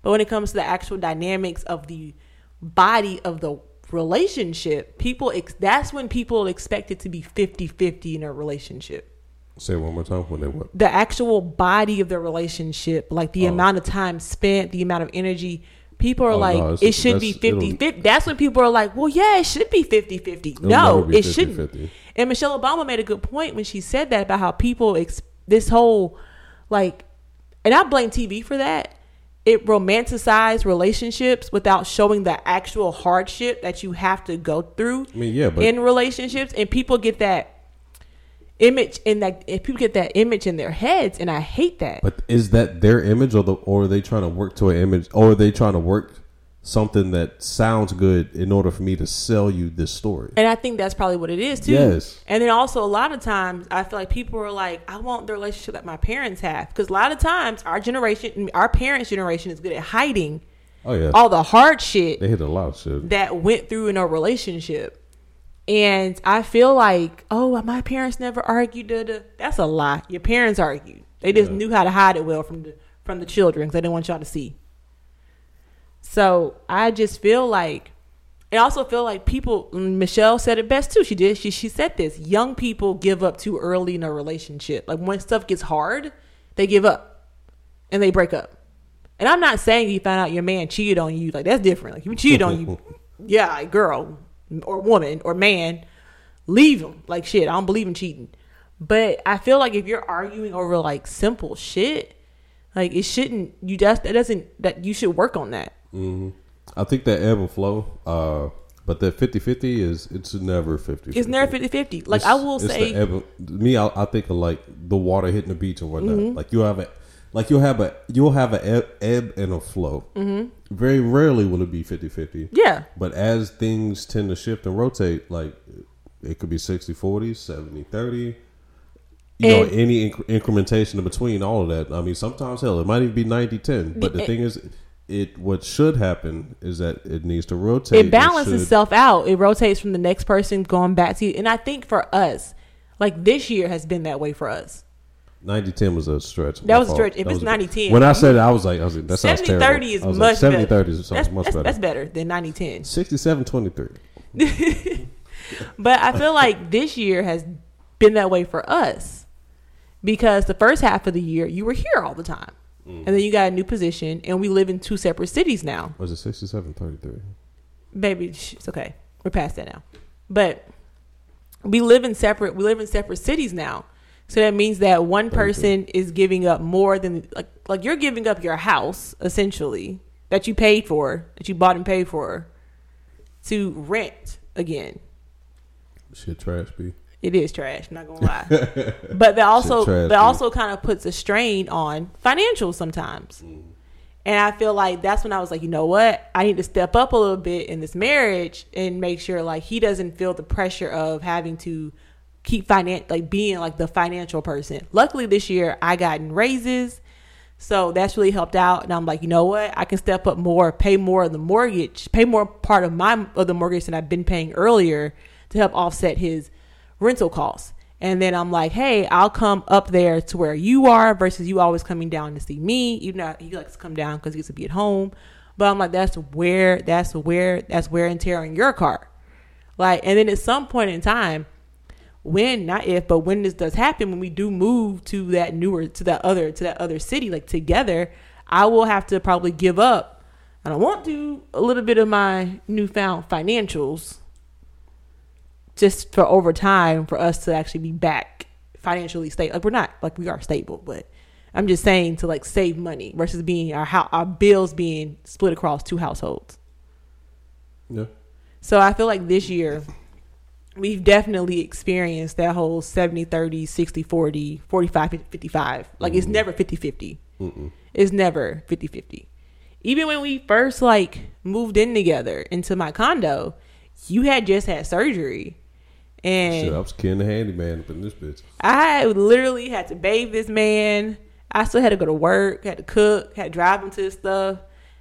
But when it comes to the actual dynamics of the body of the relationship, people ex- that's when people expect it to be 50-50 in a relationship. say it one more time. When they what? The actual body of the relationship, like the Oh. amount of time spent, the amount of energy, people are Oh, like no, it should be that's- 50-50. That's when people are like, "Well, yeah, it should be 50-50." No, never be it shouldn't. 50-50. And Michelle Obama made a good point when she said that about how people ex- this whole like and I blame TV for that. It romanticized relationships without showing the actual hardship that you have to go through I mean, yeah, but in relationships and people get that image in that if people get that image in their heads and I hate that. But is that their image, or the or are they trying to work to an image, or are they trying to work something that sounds good in order for me to sell you this story? And I think that's probably what it is too. Yes. And then also a lot of times I feel like people are like, I want the relationship that my parents have. Because a lot of times our generation, our parents' generation is good at hiding Oh yeah, all the hard shit they hit a lot of shit. that went through in a relationship. And I feel like, oh, my parents never argued. That's a lie. Your parents argued. They just Yeah. knew how to hide it well from the from the children because they didn't want y'all to see. So I just feel like, I also feel like people. Mm, Michelle said it best too. She did. She she said this: young people give up too early in a relationship. Like when stuff gets hard, they give up and they break up. And I'm not saying you find out your man cheated on you. Like that's different. Like you cheated on you, [laughs] yeah, girl or woman or man, leave him. Like shit, I don't believe in cheating. But I feel like if you're arguing over like simple shit, like it shouldn't. You just that doesn't that you should work on that. I think that ebb and flow, uh, but that 50-50 is it's never 50 It's never 50-50. Like I will say, me, I, I think of like the water hitting the beach and whatnot. Mm-hmm. Like you have a, like you'll have a you'll have a ebb, ebb and a flow. Mm-hmm. Very rarely will it be 50-50. yeah, But as things tend to shift and rotate, like it could be 60 40, 70 30. You know, And- any inc- incrementation in between all of that. I mean, sometimes, hell, it might even be 90 10. But the It- thing is, it what should happen is that it needs to rotate. it balances should- itself out. It rotates from the next person going back to you. And I think for us, like this year has been that way for us. 90 10 was a stretch. That was a stretch. If That it's was 90-10, When I said it, I was like, I was like that sounds 70 terrible. 30 is much like, 70 better. 30 sounds that's, much that's, better. That's better than 90 10. 67 23. [laughs] But I feel like this year has been that way for us because the first half of the year you were here all the time. Mm. And then you got a new position and we live in two separate cities now. Was it 67 33? Baby, it's okay. We're past that now. But we live in separate we live in separate cities now. So that means that one person is giving up more than like like you're giving up your house essentially that you paid for, that you bought and paid for to rent again. Shit, trash, be. It is trash. Not gonna lie, [laughs] but that also trash, that also kind of puts a strain on financials sometimes. Mm. And I feel like that's when I was like, you know what? I need to step up a little bit in this marriage and make sure like he doesn't feel the pressure of having to keep finance like being like the financial person. Luckily this year I gotten raises. So that's really helped out, and I'm like, you know what? I can step up more, pay more of the mortgage, pay more part of my of the mortgage than I've been paying earlier to help offset his rental costs. And then I'm like, hey, I'll come up there to where you are versus you always coming down to see me. You know, he likes to come down because he gets to be at home. But I'm like, that's where, that's where, that's wear and tear on your car. Like, and then at some point in time, when not if, but when this does happen, when we do move to that newer, to that other, to that other city, like together, I will have to probably give up. I don't want to a little bit of my newfound financials just for over time for us to actually be back financially stable. Like we're not like we are stable, but I'm just saying to like save money versus being our how our bills being split across two households. Yeah. So I feel like this year we've definitely experienced that whole 70 30 60 40 45 55 like it's mm-hmm. never 50 50 it's never 50 50 even when we first like moved in together into my condo you had just had surgery, and Shit, I was killing the handyman up in this bitch. I literally had to bathe this man. I still had to go to work, had to cook, had to drive him to his stuff.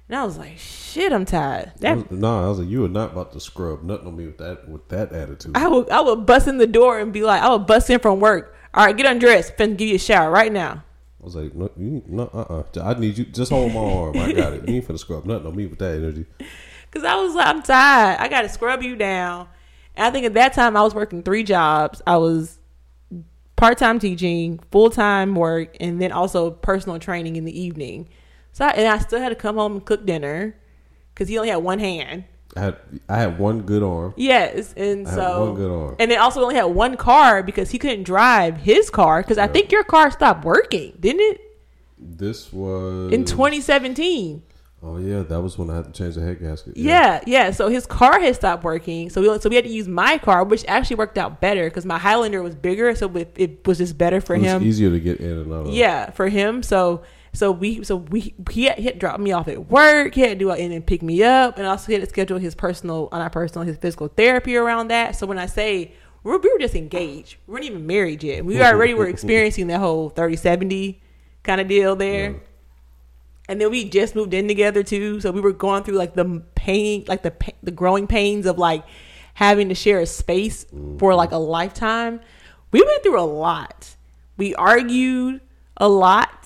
And I was like, shit, I'm tired. I That was, nah, I was like, you are not about to scrub nothing on me with that with that attitude. I would I would bust in the door and be like, I would bust in from work. All right, get undressed. Finna give you a shower right now. I was like, no, you, no, uh, uh I need you. Just hold my arm. I got it. You ain't finna scrub nothing on me with that energy. [laughs] Cause I was like, I'm tired. I got to scrub you down. And I think at that time I was working three jobs. I was part time teaching, full time work, and then also personal training in the evening. So I, and I still had to come home and cook dinner because he only had one hand. I had I had one good arm. Yes, and I so one good arm. and they also only had one car because he couldn't drive his car because I think your car stopped working, didn't it? This was In 2017. Oh yeah, that was when I had to change the head gasket. Yeah, yeah. So his car had stopped working, so we so we had to use my car, which actually worked out better because my Highlander was bigger, so it, it was just better for it was him. easier to get in and out. Of. Yeah, for him. So so we so we he had, he had dropped me off at work. He had to do it and then pick me up, and also he had to schedule his personal, uh, not personal, his physical therapy around that. So when I say we're, we were just engaged, we weren't even married yet. We already were experiencing that whole 30-70 kind of deal there. Yeah. And then we just moved in together too, so we were going through like the pain, like the the growing pains of like having to share a space for like a lifetime. We went through a lot. We argued a lot,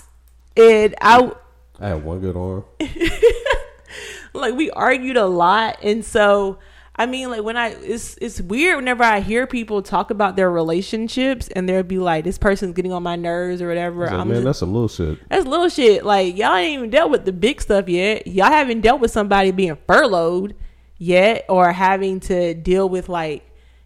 and I I had one good arm. [laughs] like we argued a lot, and so I mean, like when I it's it's weird whenever I hear people talk about their relationships, and they'll be like, "This person's getting on my nerves" or whatever. Like, I'm man, just- that's a little shit. That's little shit. Like y'all ain't even dealt with the big stuff yet. Y'all haven't dealt with somebody being furloughed yet, or having to deal with like,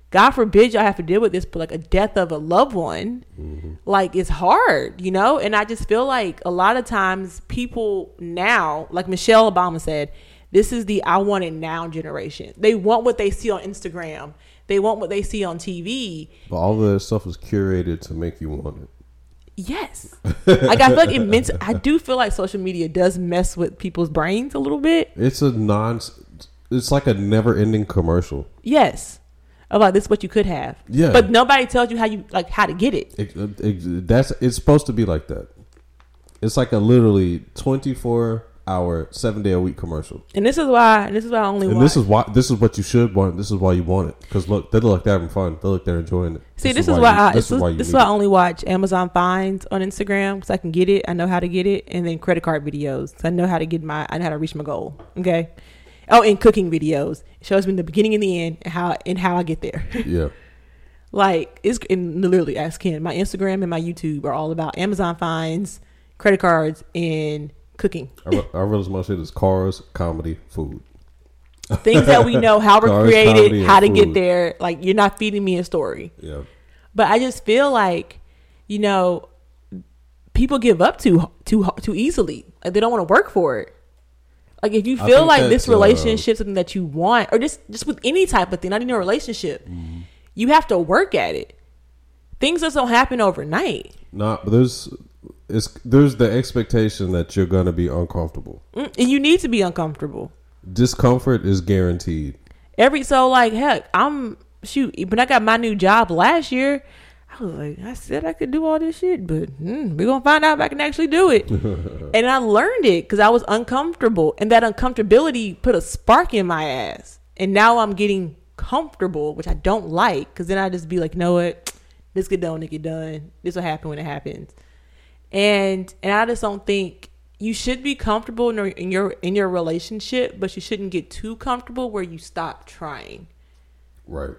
God forbid y'all have to deal with this, but like a death of a loved one. Mm-hmm. Like it's hard, you know. And I just feel like a lot of times people now, like Michelle Obama said, this is the I want it now generation. They want what they see on Instagram. They want what they see on TV. But all of that stuff is curated to make you want it. Yes. like I feel like it meant I do feel like social media does mess with people's brains a little bit. It's a non. It's like a never-ending commercial. Yes. About this is what you could have. Yeah. But nobody tells you how you like how to get it. It, it- uh, that's it's supposed to be like that. It's like a literally twenty-four hour, seven day a week commercial. And this is why and this is why I only And watch. this is why this is what you should want. This is why you want it because look, they look like they're having fun. They look they're enjoying it. See, this, is why, you- I, this this is, why you this is why I only watch Amazon finds on Instagram because I can get it. I know how to get it, and then credit card videos. I know how to get my. I know how to reach my goal. Okay. Oh, and cooking videos. It shows me the beginning and the end and how and how I get there. [laughs] Yeah, Like it's and literally ask Ken. My Instagram and my YouTube are all about Amazon finds, credit cards, and cooking. I, re- I realize my shit is cars, comedy, food. Things that we know how we're Cars, created, how to get there. Like you're not feeding me a story. Yeah, But I just feel like, you know, people give up too too too easily. Like they don't want to work for it. Like if you feel like this uh, relationship something that you want, or just just with any type of thing, not even a relationship, Mm-hmm. you have to work at it. Things just don't happen overnight. not. But there's it's there's the expectation that you're gonna be uncomfortable. Mm, And you need to be uncomfortable. Discomfort is guaranteed. Every so like heck, I'm shoot. When I got my new job last year, I was like, I said I could do all this shit, but mm, we're gonna find out if I can actually do it. [laughs] and I learned it because I was uncomfortable, and that uncomfortability put a spark in my ass. And now I'm getting comfortable, which I don't like, because then I just be like, you know what, this get done it get done. This will happen when it happens. And and I just don't think you should be comfortable in your in your, in your relationship, but you shouldn't get too comfortable where you stop trying. Right.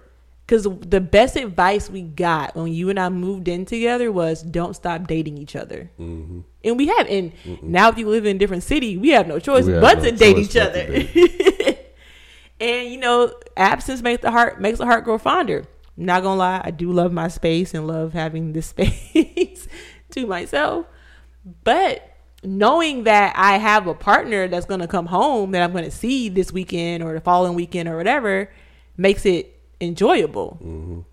Because the best advice we got when you and I moved in together was don't stop dating each other. Mm-hmm. And we have, and now if you live in a different city, we have no choice have but no to date choice each but other. [laughs] and you know, absence makes the heart makes the heart grow fonder. I'm not gonna lie, I do love my space and love having this [laughs] space to myself. But knowing that I have a partner that's gonna come home that I'm gonna see this weekend or the following weekend or whatever makes it enjoyable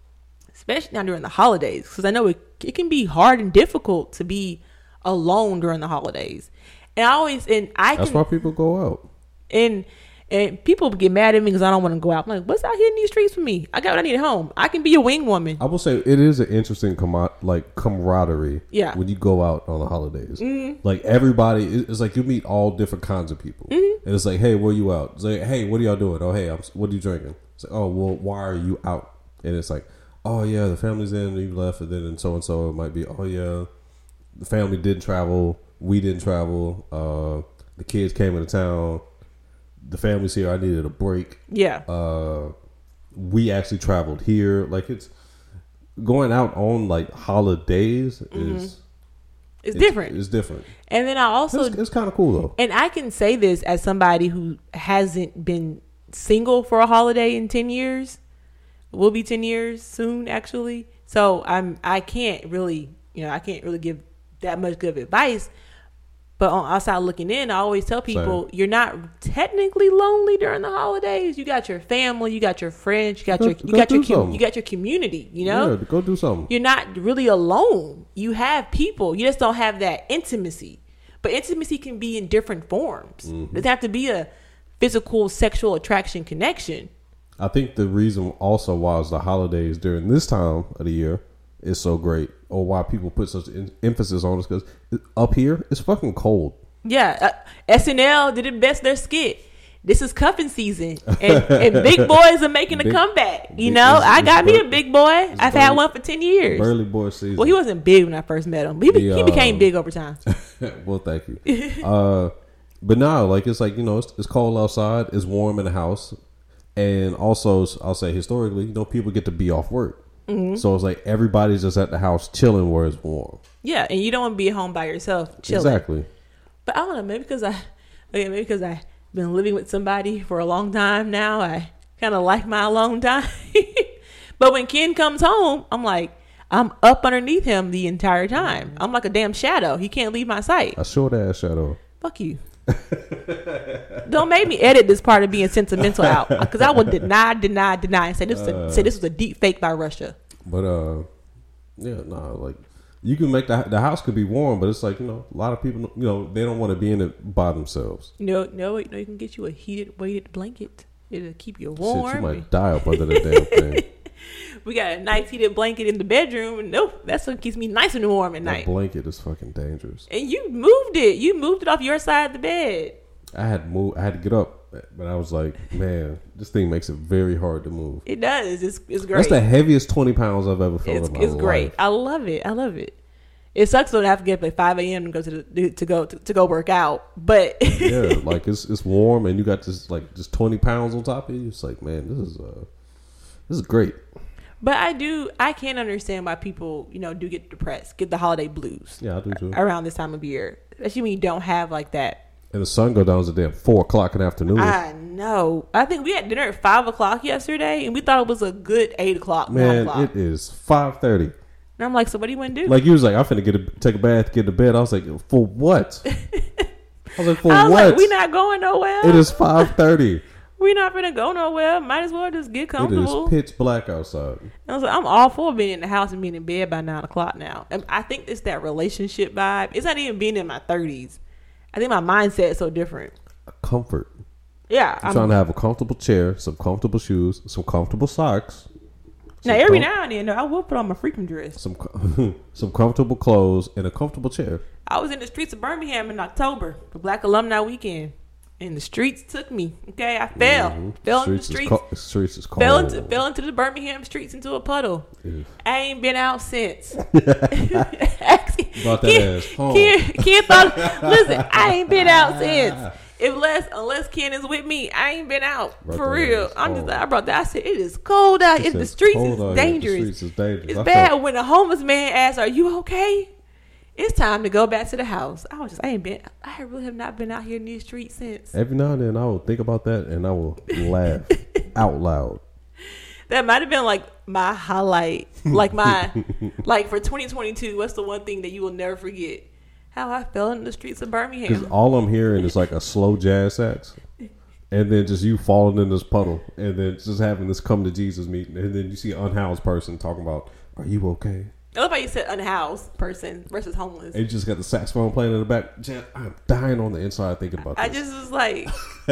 especially now during the holidays because i know it, it can be hard and difficult to be alone during the holidays and i always and i That's can why people go out. and And people get mad at me because I don't want to go out. I'm like, what's out here in these streets for me? I got what I need at home. I can be a wing woman. I will say it is an interesting com- like camaraderie. Yeah. Mm-hmm. When you go out on the holidays, like everybody, it's like you meet all different kinds of people, Mm-hmm. and it's like, hey, where you out? It's like, hey, what are y'all doing? Oh, hey, I'm, what are you drinking? It's like, oh, well, why are you out? And it's like, oh yeah, the family's in, you left, and then and so and so. It might be, oh yeah, the family didn't travel, we didn't travel. Uh, the kids came into town. The family's here. I needed a break Yeah. uh we actually traveled here like it's going out on like holidays Mm-hmm. is it's different. it's different and then I also it's, it's kind of cool though And I can say this as somebody who hasn't been single for a holiday in 10 years. Will be 10 years soon actually. So I'm I can't really, you know, I can't really give that much good advice. But on outside looking in, I always tell people Same. you're not technically lonely during the holidays. You got your family, you got your friends, you got Go- your you go got your something. you got your community, you know? yeah go do something you're not really alone. You have people. You just don't have that intimacy. But intimacy can be in different forms. Mm-hmm. It doesn't have to be a physical sexual attraction connection. i think the reason also why the holidays during this time of the year is so great or why people put such en- emphasis on it because up here it's fucking cold Yeah, uh, SNL did it best their skit. This is cuffing season, and, and big [laughs] boys are making a Big- comeback. You big- know, it's- I got me a big boy. I've had one for ten years. burly boy season Well, he wasn't big when I first met him, but he, The, he became um, big over time. [laughs] well, thank you. [laughs] uh, but now, like it's like you know, it's, it's cold outside. It's warm in the house, and also I'll say historically, you know, people get to be off work, Mm-hmm. so it's like everybody's just at the house chilling where it's warm. Yeah, and you don't want to be home by yourself chilling. Exactly. But I don't know, maybe because I, okay, maybe because I've been living with somebody for a long time now, I kind of like my alone [laughs] time. but when Ken comes home, I'm like, I'm up underneath him the entire time. I'm like a damn shadow. He can't leave my sight. A short ass shadow. Fuck you. [laughs] Don't make me edit this part of being sentimental out because I will deny, deny, deny, and say this, was a, say this was a deep fake by Russia. But uh, yeah, no, like you can make the the house could be warm, but it's like you know, a lot of people, you know, they don't want to be in it by themselves. No, no, no, you can get you a heated, weighted blanket. It'll keep you Shit, warm. you might die up under the damn thing. [laughs] We got a nice heated blanket in the bedroom, and nope, that's what keeps me nice and warm at That night. blanket is fucking dangerous. And you moved it. You moved it off your side of the bed. I had to move. I had to get up, but I was like, man, this thing makes it very hard to move. It does. It's it's great. That's the heaviest twenty pounds I've ever felt it's in my it's life. great. I love it. I love it. It sucks though I have to get up at five a.m. to go to the to go to, to go work out, but [laughs] yeah, like it's it's warm and you got this like just twenty pounds on top of you. It's like, man, this is uh, this is great. But I do I can understand why people you know do get depressed, get the holiday blues Yeah, I do too. around this time of year, especially when you don't have like that And the sun go down at damn four o'clock in the afternoon. I know. I think we had dinner at five o'clock yesterday, and we thought it was a good eight o'clock, man, o'clock. it is five thirty. and I'm like, so what do you want to do? Like you was like, I'm finna get a, take a bath, get to bed. I was like, for what? [laughs] I was like, for was what? like, we not going nowhere. it is five thirty. We not gonna go nowhere. Might as well just get comfortable. is pitch black outside. I was like, I'm all for being in the house and being in bed by nine o'clock now. And I think it's that relationship vibe. It's not even being in my thirties. I think my mindset is so different. Comfort. Yeah, I'm I'm, trying to have a comfortable chair, some comfortable shoes, some comfortable socks. now every com- now and then, though, I will put on my freakum dress. some [laughs] some comfortable clothes and a comfortable chair. I was in the streets of Birmingham in October for Black Alumni Weekend, and the streets took me. Okay, I fell, Mhm. fell into the Streets co- streets is cold. fell into fell into the Birmingham streets into a puddle. Yeah. I ain't been out since. [laughs] [laughs] Brought that Ken, ass home. Ken, Ken thought, listen, I ain't been out [laughs] since. If Unless unless Ken is with me, I ain't been out Brought for real. I'm just. I brought that. I said it is cold out. It, the streets is out. The dangerous. streets is dangerous." It's I bad felt- when a homeless man asks, "Are you okay?" It's time to go back to the house. I was just I ain't been. I really have not been out here in these streets since. Every now and then, I will think about that and I will laugh [laughs] out loud. That might have been like my highlight, like my [laughs] like for 2022. What's the one thing that you will never forget? How I fell in the streets of Birmingham. Because all I'm hearing is like a slow jazz sax, and then just you falling in this puddle, and then just having this come to Jesus meeting, and then you see an unhoused person talking about, "Are you okay?" I love how you said unhoused person versus homeless. And you just got the saxophone playing in the back. Jen, I'm dying on the inside thinking about I this. I just was like, [laughs]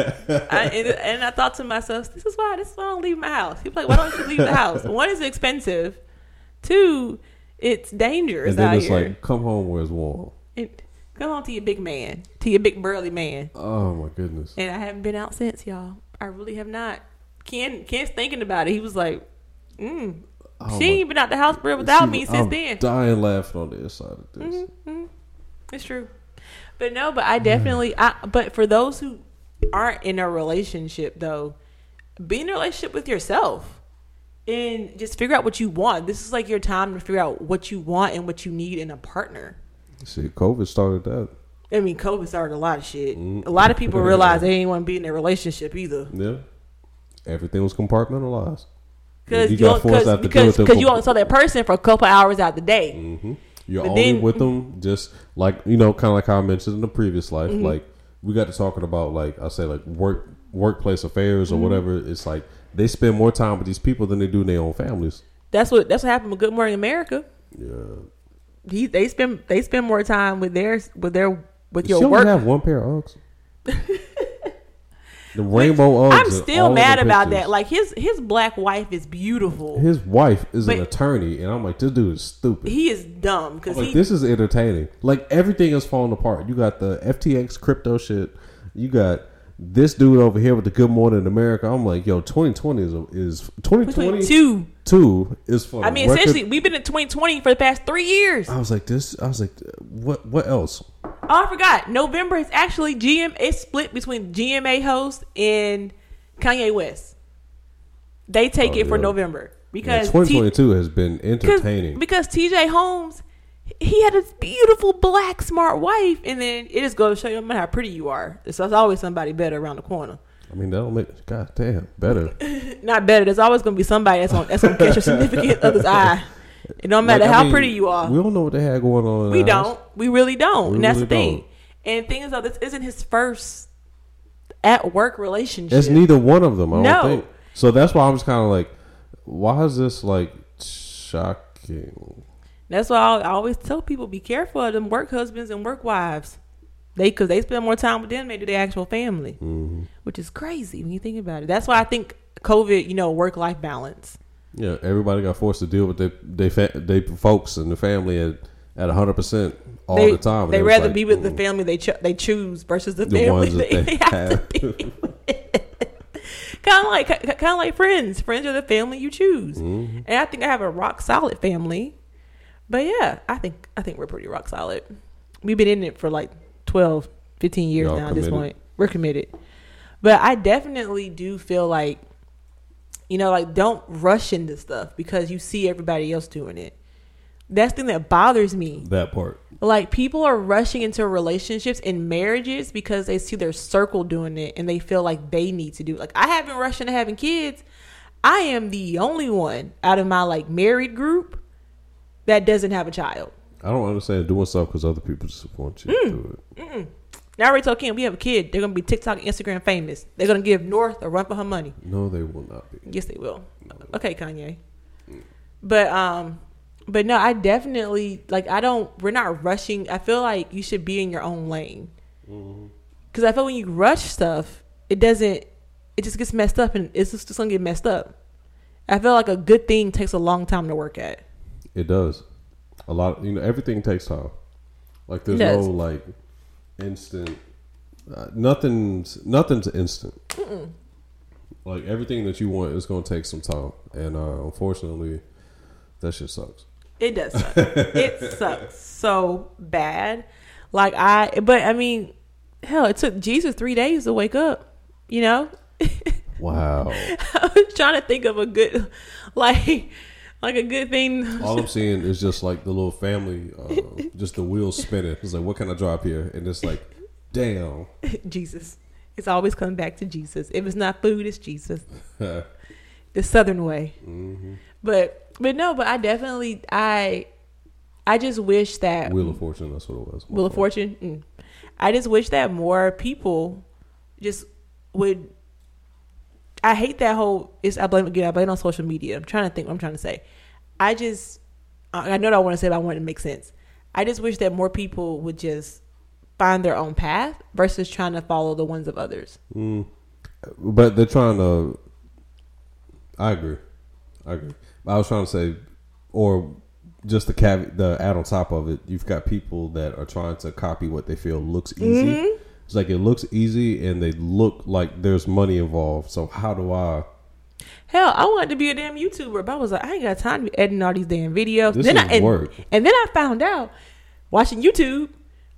I, and, and I thought to myself, this is why this is why I don't leave my house. He's like, why don't you leave the house? [laughs] One is expensive. Two, it's dangerous and then out it's here. like, come home where it's warm. It- come home to your big man, to your big burly man. Oh my goodness. And I haven't been out since, y'all. I really have not. Ken, Ken's thinking about it. He was like, mm, Oh she ain't been out the house for without See, me since then. I'm then. Dying laughing on the inside of this. Mm-hmm. It's true. But no, but I definitely I but for those who aren't in a relationship though, be in a relationship with yourself and just figure out what you want. This is like your time to figure out what you want and what you need in a partner. See, COVID started that. I mean, COVID started a lot of shit. Mm. A lot of people [laughs] realize they ain't want to be in a relationship either. Yeah. Everything was compartmentalized. Cause You got forced cause, out the because with cause them you only saw that person for a couple hours out the day. hmm You're But only then- with them just like you know, kind of like how I mentioned in the previous life. Mm-hmm. Like we got to talking about like I say like work workplace affairs Mm-hmm. or whatever. It's like they spend more time with these people than they do in their own families. That's what that's what happened with Good Morning America. Yeah. He they spend they spend more time with their with their with She your only work have one pair of Uggs. [laughs] the rainbow. I'm still all of the mad about pictures. that. Like his his black wife is beautiful. His wife is an attorney, and I'm like, this dude is stupid. he is dumb because like this is entertaining. Like everything is falling apart. You got the FTX crypto shit. You got this dude over here with the Good Morning America. I'm like, yo, 2020 is is 2022 two. is for. I mean, record- essentially, we've been in 2020 for the past three years. I was like, this. I was like, what? What else? Oh, I forgot. November is actually GM. It's split between GMA host and Kanye West. They take Oh, it for yeah. November Yeah, because T- 2022 has been entertaining. because TJ Holmes, he had this beautiful black smart wife, and then it just goes to show you no matter how pretty you are. So there's always somebody better around the corner. I mean, that'll make. God damn, better. [laughs] Not better. There's always going to be somebody that's on that's going to catch your significant [laughs] other's eye. It don't matter Like, I how mean, pretty you are. We don't know what they had going on. We don't. We really don't. We and that's really the thing. don't. And the thing is, though, this isn't his first at work relationship. It's neither one of them. I No. don't think. So that's why I'm just kind of like, why is this like shocking? That's why I I always tell people be careful of them work husbands and work wives. They because they spend more time with them than they do their actual family, hmm which is crazy when you think about it. That's why I think COVID, you know, work life balance. Yeah, everybody got forced to deal with their they fa- they folks and the family at at hundred percent all they, the time. They rather like, be with the mm, family they cho- they choose versus the, The family ones that they, they have have. to be kind of like kind of like friends. Friends are the family you choose, mm-hmm. and I think I have a rock solid family. But yeah, I think I think we're pretty rock solid. We've been in it for like 12, 15 years Y'all now. At this point, we're committed. But I definitely do feel like, you know, like don't rush into stuff because you see everybody else doing it. That's the thing that bothers me. that part. Like people are rushing into relationships and marriages because they see their circle doing it and they feel like they need to do it. Like I haven't rushed into having kids. I am the only one out of my like married group that doesn't have a child. I don't understand doing stuff because other people just want you Mm. to do it. Now I already told Kim we have a kid. They're gonna be TikTok Instagram famous. They're gonna give North a run for her money. No, they will not be. Yes, they will. Okay, Kanye. But um, but no, I definitely like. I don't. We're not rushing. I feel like you should be in your own lane. Because I feel when you rush stuff, it doesn't. It just gets messed up, and it's just gonna get messed up. I feel like a good thing takes a long time to work at. It does. A lot. You know, everything takes time. Like there's no like instant. Uh, nothing's nothing's instant. Like everything that you want is going to take some time, and uh, unfortunately, that shit sucks. It does suck. [laughs] it sucks so bad. Like I, but I mean, hell, it took Jesus three days to wake up. You know, [laughs] Wow. [laughs] I was trying to think of a good, like, like a good thing. All I'm [laughs] seeing is just like the little family, uh, just the wheels spinning. It's like, what can I drop here? And it's like, damn. [laughs] Jesus. It's always coming back to Jesus. If it's not food, it's Jesus. [laughs] The Southern way. hmm But but no, but I definitely I I just wish that Wheel of Fortune. That's what it was. Wheel of Fortune. Mm. I just wish that more people just would. I hate that whole. It's I blame again. I blame it on social media. I'm trying to think what I'm trying to say. I just I know what I want to say, but I want it to make sense. I just wish that more people would just find their own path versus trying to follow the ones of others. Mm. But they're trying to. I agree. I agree. I was trying to say, or just the cav- the add on top of it, you've got people that are trying to copy what they feel looks easy. Mm-hmm. It's like it looks easy, and they look like there's money involved. So how do I? Hell, I wanted to be a damn YouTuber, but I was like, I ain't got time to be editing all these damn videos. This then is I, and, work. and then I found out watching YouTube,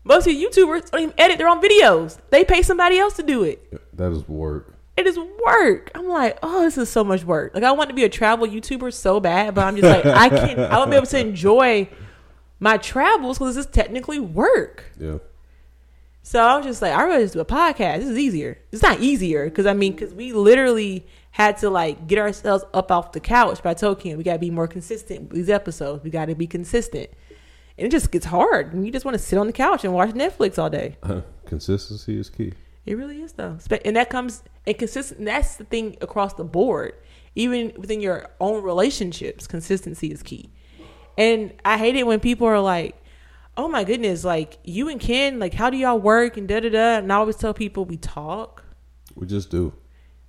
most of the YouTubers don't even edit their own videos. They pay somebody else to do it. That is work. It is work. I'm like, oh, this is so much work. Like I want to be a travel YouTuber so bad, but I'm just like, I can't. I won't be able to enjoy my travels because this is technically work. Yeah. So I was just like, I rather just do a podcast. This is easier. It's not easier because I mean, because we literally had to like get ourselves up off the couch. Told Kim we got to be more consistent with these episodes. We got to be consistent, and it just gets hard. And you just want to sit on the couch and watch Netflix all day. Uh-huh. Consistency is key. It really is though, and that comes and consistent. That's the thing across the board. Even within your own relationships, consistency is key. And I hate it when people are like, "Oh my goodness, like you and Ken, like how do y'all work?" and da da da. And I always tell people we talk, We just do.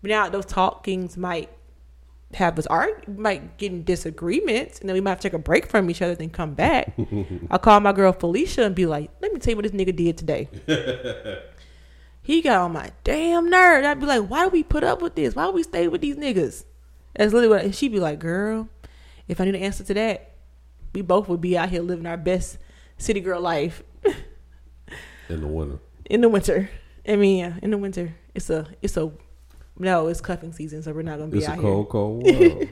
But now those talkings might have us argue, might get in disagreements, and then we might have to take a break from each other, then come back. [laughs] I'll call my girl Felicia and be like, "Let me tell you what this nigga did today." [laughs] he got on my damn nerve. I'd be like, "Why do we put up with this? Why do we stay with these niggas?" That's literally what. And she'd be like, "Girl, if I knew the answer to that, we both would be out here living our best city girl life In the winter. in the winter. I mean, yeah, in the winter, it's a it's a no, it's cuffing season, so we're not gonna be It's a out cold, cold [laughs] world.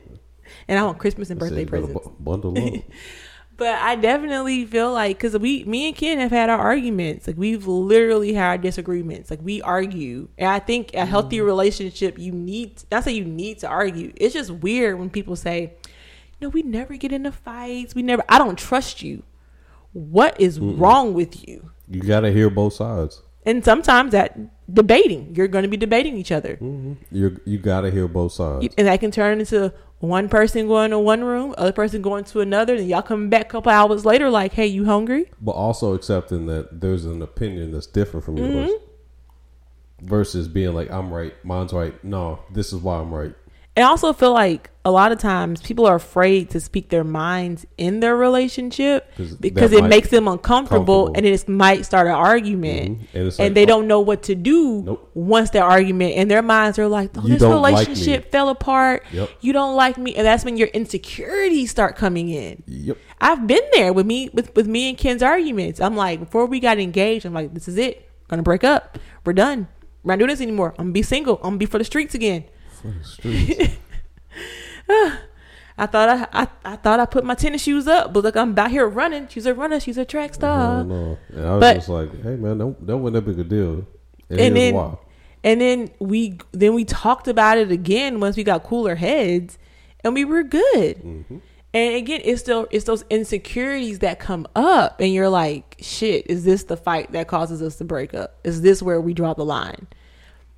And I want Christmas and I birthday said you better presents. bu- bundle up. [laughs] But I definitely feel like because we, me and Ken have had our arguments. Like we've literally had disagreements. Like we argue, and I think a healthy mm-hmm. relationship, you need not say you need to argue. It's just weird when people say, "No, we never get into fights. We never. I don't trust you. What is wrong with you?" You got to hear both sides. And sometimes that debating, you're going to be debating each other. You you got to hear both sides. and that can turn into one person going to one room, other person going to another, and y'all coming back a couple hours later, like, "Hey, you hungry?" but also accepting that there's an opinion that's different from yours Mm-hmm. versus being like i'm right mine's right no this is why i'm right I also feel like a lot of times people are afraid to speak their minds in their relationship because it makes them uncomfortable, and it might start an argument. Mhm. And it's and they oh, don't know what to do Nope. once their argument and their minds are like, oh, this don't like relationship fell apart. Yep. You don't like me, and that's when your insecurities start coming in. yep I've been there with me with, with me and Ken's arguments. I'm like, before we got engaged, I'm like, this is it. gonna break up. We're done. We're not doing this anymore. I'm gonna be single. I'm gonna be for the streets again. For streets [laughs] I thought I, I I thought I put my tennis shoes up, but look, I'm out here running. She's a runner. She's a track star. don't know. And I was but- just like, hey man, that, that wasn't that big a deal. And, and here's then why. and then we then we talked about it again once we got cooler heads, and we were good. Mm-hmm. And again, it's still it's those insecurities that come up, and you're like, shit, is this the fight that causes us to break up? Is this where we draw the line?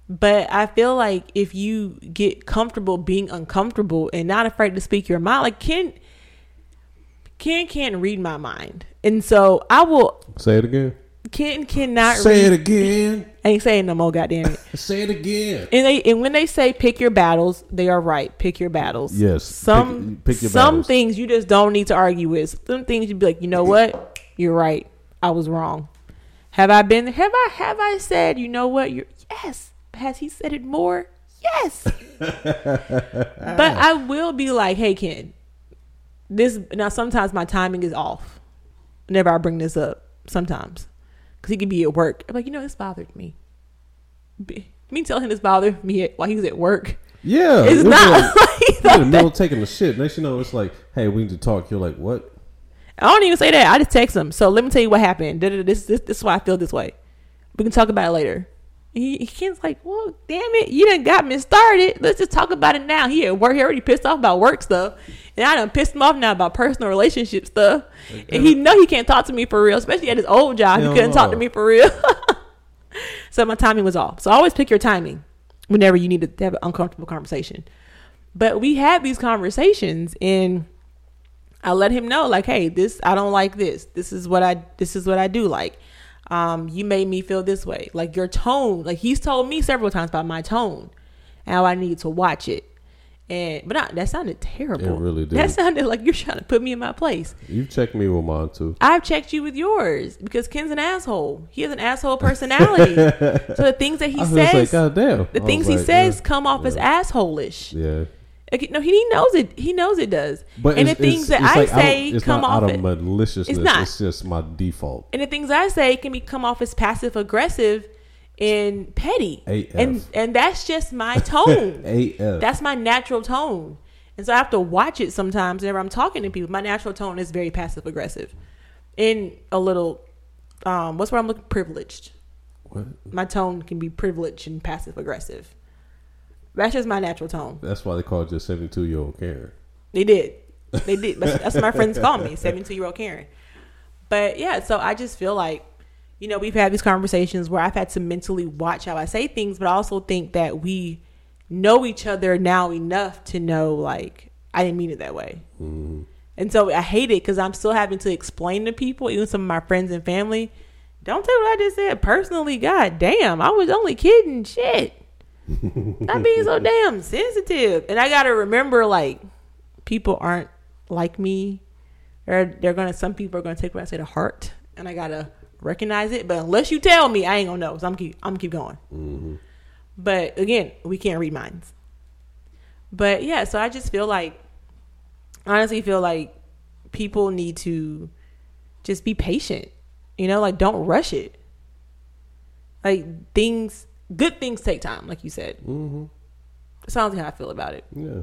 But I feel like if you get comfortable being uncomfortable and not afraid to speak your mind, like Ken, Ken can't read my mind, and so I will. Say it again. Ken cannot Say read. it again. I ain't saying no more. Goddamn it. [laughs] Say it again. And they and when they say pick your battles, they are right. Pick your battles. Yes, Some pick- pick your some battles. things you just don't need to argue with. Some things you'd be like, you know what? You're right. I was wrong. Have I been? Have I? Have I said? You know what? You're yes. Has he said it more? Yes. [laughs] but I will be like, hey Ken, this now. Sometimes my timing is off. Whenever I bring this up, sometimes because he could be at work. I'm like, you know, this bothered me. Be- Me telling him this bothered me while he was at work. Yeah, It's it not. [laughs] Like, like in the middle taking the shit. Next, you know, it's like, hey, we need to talk. You're like, what? I don't even say that. I just text him. So let me tell you what happened. This, this, this is why I feel this way. We can talk about it later. He, Ken's like, well, damn it, you done got me started. Let's just talk about it now. He at work. He already pissed off about work stuff, and I done pissed him off now about personal relationship stuff. And he know he can't talk to me for real, especially at his old job. Hell he couldn't talk to me for real. [laughs] so my timing was off. So always pick your timing whenever you need to have an uncomfortable conversation. But we had these conversations and I let him know like, hey, this I don't like this. This is what I this is what I do like. Um, you made me feel this way. Like your tone, like he's told me several times about my tone, how I need to watch it. And but that sounded terrible. It really did. That sounded like you're trying to put me in my place. You've checked me with mine too. I've checked you with yours because Ken's an asshole. He has an asshole personality. [laughs] so the things that he like, says, God damn. the things was he says yeah, come off as assholish. Yeah. Like, no, he, he knows it. He knows it does. But and the things it's- that I like say don't- it's come not off out of maliciousness. It's not. It's just my default. and the things I say can be come off as passive aggressive and petty. AF. And and that's just my tone. [laughs] AF. that's my natural tone. And so I have to watch it sometimes whenever I'm talking to people. My natural tone is very passive aggressive. And a little um what's where I'm looking privileged. What? My tone can be privileged and passive aggressive. That's just my natural tone. That's why they called you a 72 year old Karen. They did. They did. That's, that's what my friends call me, [laughs] 72 year old Karen. But yeah, so I just feel like, you know, we've had these conversations where I've had to mentally watch how I say things, but I also think that we know each other now enough to know, like, I didn't mean it that way. Mm-hmm. And so I hate it because I'm still having to explain to people, even some of my friends and family, don't take what I just said personally. God damn, I was only kidding. Shit. Not being so damn sensitive. And I got to remember, like, people aren't like me. They're, they're to, some people are going to take what I say to heart. And I got to recognize it. But unless you tell me, I ain't to know. So I'm keep, I'm keep going. Mm-hmm. But again, we can't read minds. But yeah, so I just feel like, honestly, feel like people need to just be patient. You know, like don't rush it. Like things, good things take time, like you said. Mm-hmm. Sounds like how I feel about it. Yeah.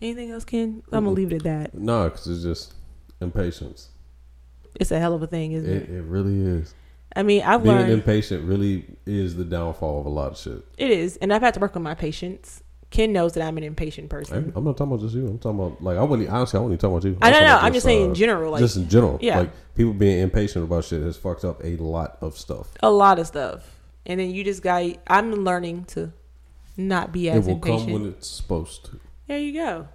Anything else, Ken? I'm gonna leave it at that. No, because it's just impatience. It's a hell of a thing, isn't It, it? it really is. I mean, I've Being learned impatient really is the downfall of a lot of shit. it is, and I've had to work on my patience. Ken knows that I'm an impatient person. I'm, I'm not talking about just you. I'm talking about like I wouldn't honestly. I even talking about you. I don't know. I'm just saying in uh, general, like just in general. Yeah. Like people being impatient about shit has fucked up a lot of stuff. a lot of stuff, and then you just got. I'm learning to not be as impatient. it will impatient. come when it's supposed to. There you go.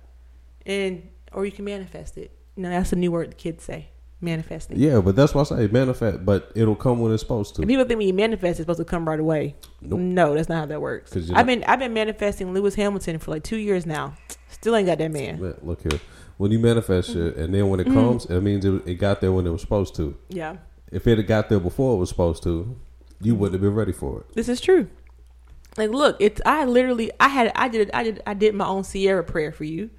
And or you can manifest it. No, that's a new word the kids say. Manifesting. Yeah, but that's why I say manifest. But it'll come when it's supposed And to. people think when you manifest it's supposed to come right away. Nope. No, that's not how that works. I've know- been I've been manifesting Lewis Hamilton for like two years now. Still ain't got that man. Man, look here. When you manifest shit, and then when it Mm-hmm. comes, it means it, it got there when it was supposed to. Yeah. If it had got there before it was supposed to, you wouldn't have been ready for it. This is true. Like look, it's I literally I had I did I did I did my own Ciara prayer for you.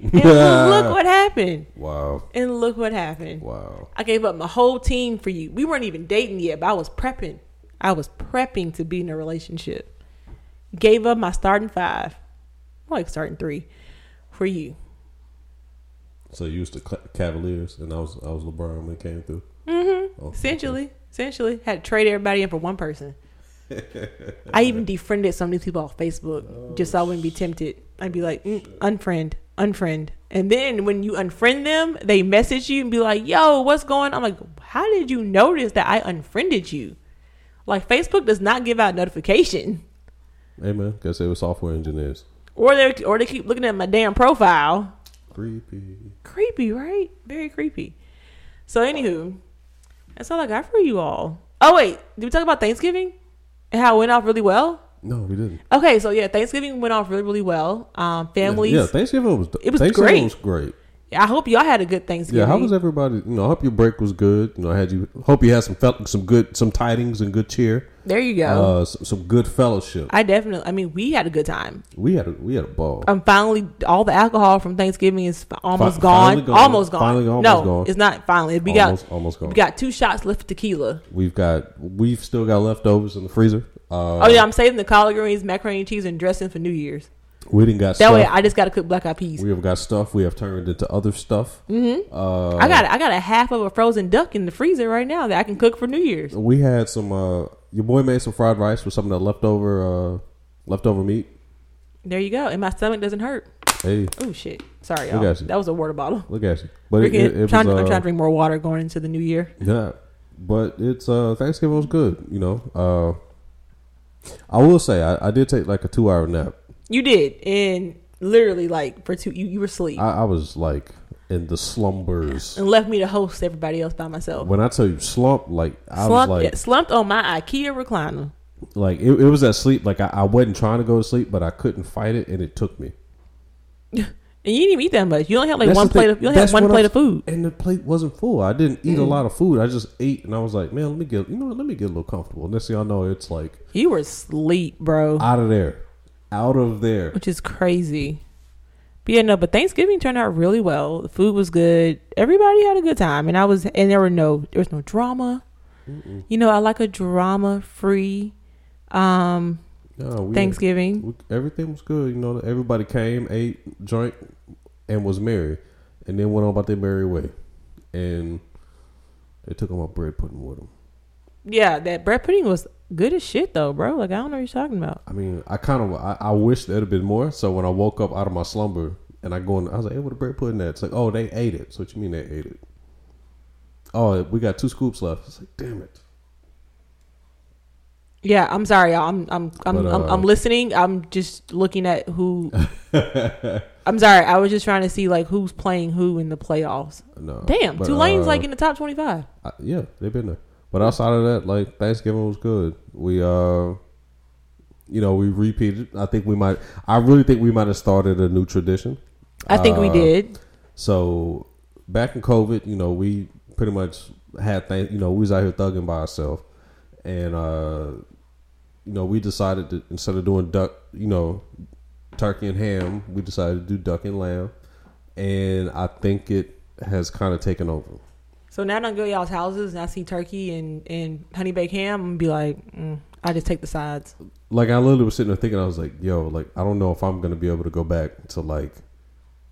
And [laughs] look what happened. Wow, And look what happened. wow. I gave up my whole team for you. We weren't even dating yet, but I was prepping. I was prepping to be in a relationship. Gave up my starting five, like starting three, for you. So you used to Cla- Cavaliers, and I was I was LeBron when it came through. Mm-hmm. Oh, Essentially, essentially, had to trade everybody in for one person. I even [laughs] defriended some of these people off Facebook just so I wouldn't be tempted. I'd be like, mm, unfriend, unfriend, and then when you unfriend them, they message you and be like, "Yo, what's going?" on? I'm like, "How did you notice that I unfriended you?" Like Facebook does not give out notification. Hey man, guess they were software engineers. or they or they keep looking at my damn profile. Creepy. Creepy, right? Very creepy. So, anywho, that's all I got for you all. Oh wait, did we talk about Thanksgiving and how it went off really well? No, we didn't. Okay, so yeah, Thanksgiving went off really really well. Um, families. Yeah, Thanksgiving was. It was Thanksgiving great. was great. I hope y'all had a good Thanksgiving. Yeah, how was everybody? You know, I hope your break was good. You know, I had you. Hope you had some fel- some good some tidings and good cheer. There you go. Uh, some, some good fellowship. I definitely. I mean, we had a good time. we had a we had a ball. Um, finally, all the alcohol from Thanksgiving is almost gone. gone. Almost gone. Finally almost no, gone. it's not finally. We almost got almost gone. we got two shots left of tequila. we've got we've still got leftovers in the freezer. Uh, Oh yeah, I'm saving the collard greens, macaroni and cheese, and dressing for New Year's. we didn't got That stuff. way, I just got to cook black eyed peas. we have got stuff. We have turned into other stuff. Mm-hmm. Uh, I got I got a half of a frozen duck in the freezer right now that I can cook for New Year's. We had some. Uh, your boy made some fried rice with some of the leftover uh, leftover meat. There you go, and my stomach doesn't hurt. Hey, Oh shit! Sorry, y'all. at you. That was a water bottle. look at you. But it, it, it trying, was, I'm uh, trying to drink more water going into the new year. Yeah, but it's uh Thanksgiving was good. You know, uh, I will say I, I did take like a two hour nap. You did, and literally like for two, you, you were asleep. I, I was like and the slumbers. and left me to host everybody else by myself. When I tell you slump, like I slumped, was like, slumped on my IKEA recliner. like it, it was that sleep. Like I, I wasn't trying to go to sleep, but I couldn't fight it, and it took me. [laughs] And you didn't even eat that much. You only had like That's one plate thing. of you only had one plate I'm- of food. and the plate wasn't full. I didn't eat a Mm. lot of food. I just ate, and I was like, man, let me get you know, what, let me get a little comfortable. Next thing I know, it's like You were asleep, bro. out of there, out of there. which is crazy. But yeah, no, but Thanksgiving turned out really well. The food was good. Everybody had a good time, and I was, and there were no, there was no drama. You know, I like a drama free um No, we- Thanksgiving. we- everything was good. You know, everybody came, ate, drank, and was merry, and then went on about their merry way. And they took on my bread pudding with them. Yeah, that bread pudding was good as shit though, bro. Like I don't know what you're talking about. I mean, I kind of, I, I wish there'd have been more. So when I woke up out of my slumber and I go in, I was like, "Hey, what the bread pudding at?" It's like, "Oh, they ate it." So what you mean they ate it? Oh, we got two scoops left. It's like, damn it. Yeah, I'm sorry, y'all. I'm I'm I'm But, I'm, uh, I'm listening. I'm just looking at who. [laughs] I'm sorry. I was just trying to see like who's playing who in the playoffs. No, Damn, but, Tulane's uh, like in the top 25. I, yeah, they've been there. But outside of that, like Thanksgiving was good. We uh you know, we repeated. I think we might I really think we might have started a new tradition. I think we Uh, did. So back in COVID, you know, we pretty much had things you know, we was out here thugging by ourselves. And uh you know, we decided to instead of doing duck, you know, turkey and ham, we decided to do duck and lamb. And I think it has kind of taken over. So now I don't go to y'all's houses and I see turkey and, and honey baked ham. I'm gonna be like, mm, I just take the sides. like I literally was sitting there thinking, I was like, yo, like I don't know if I'm gonna be able to go back to like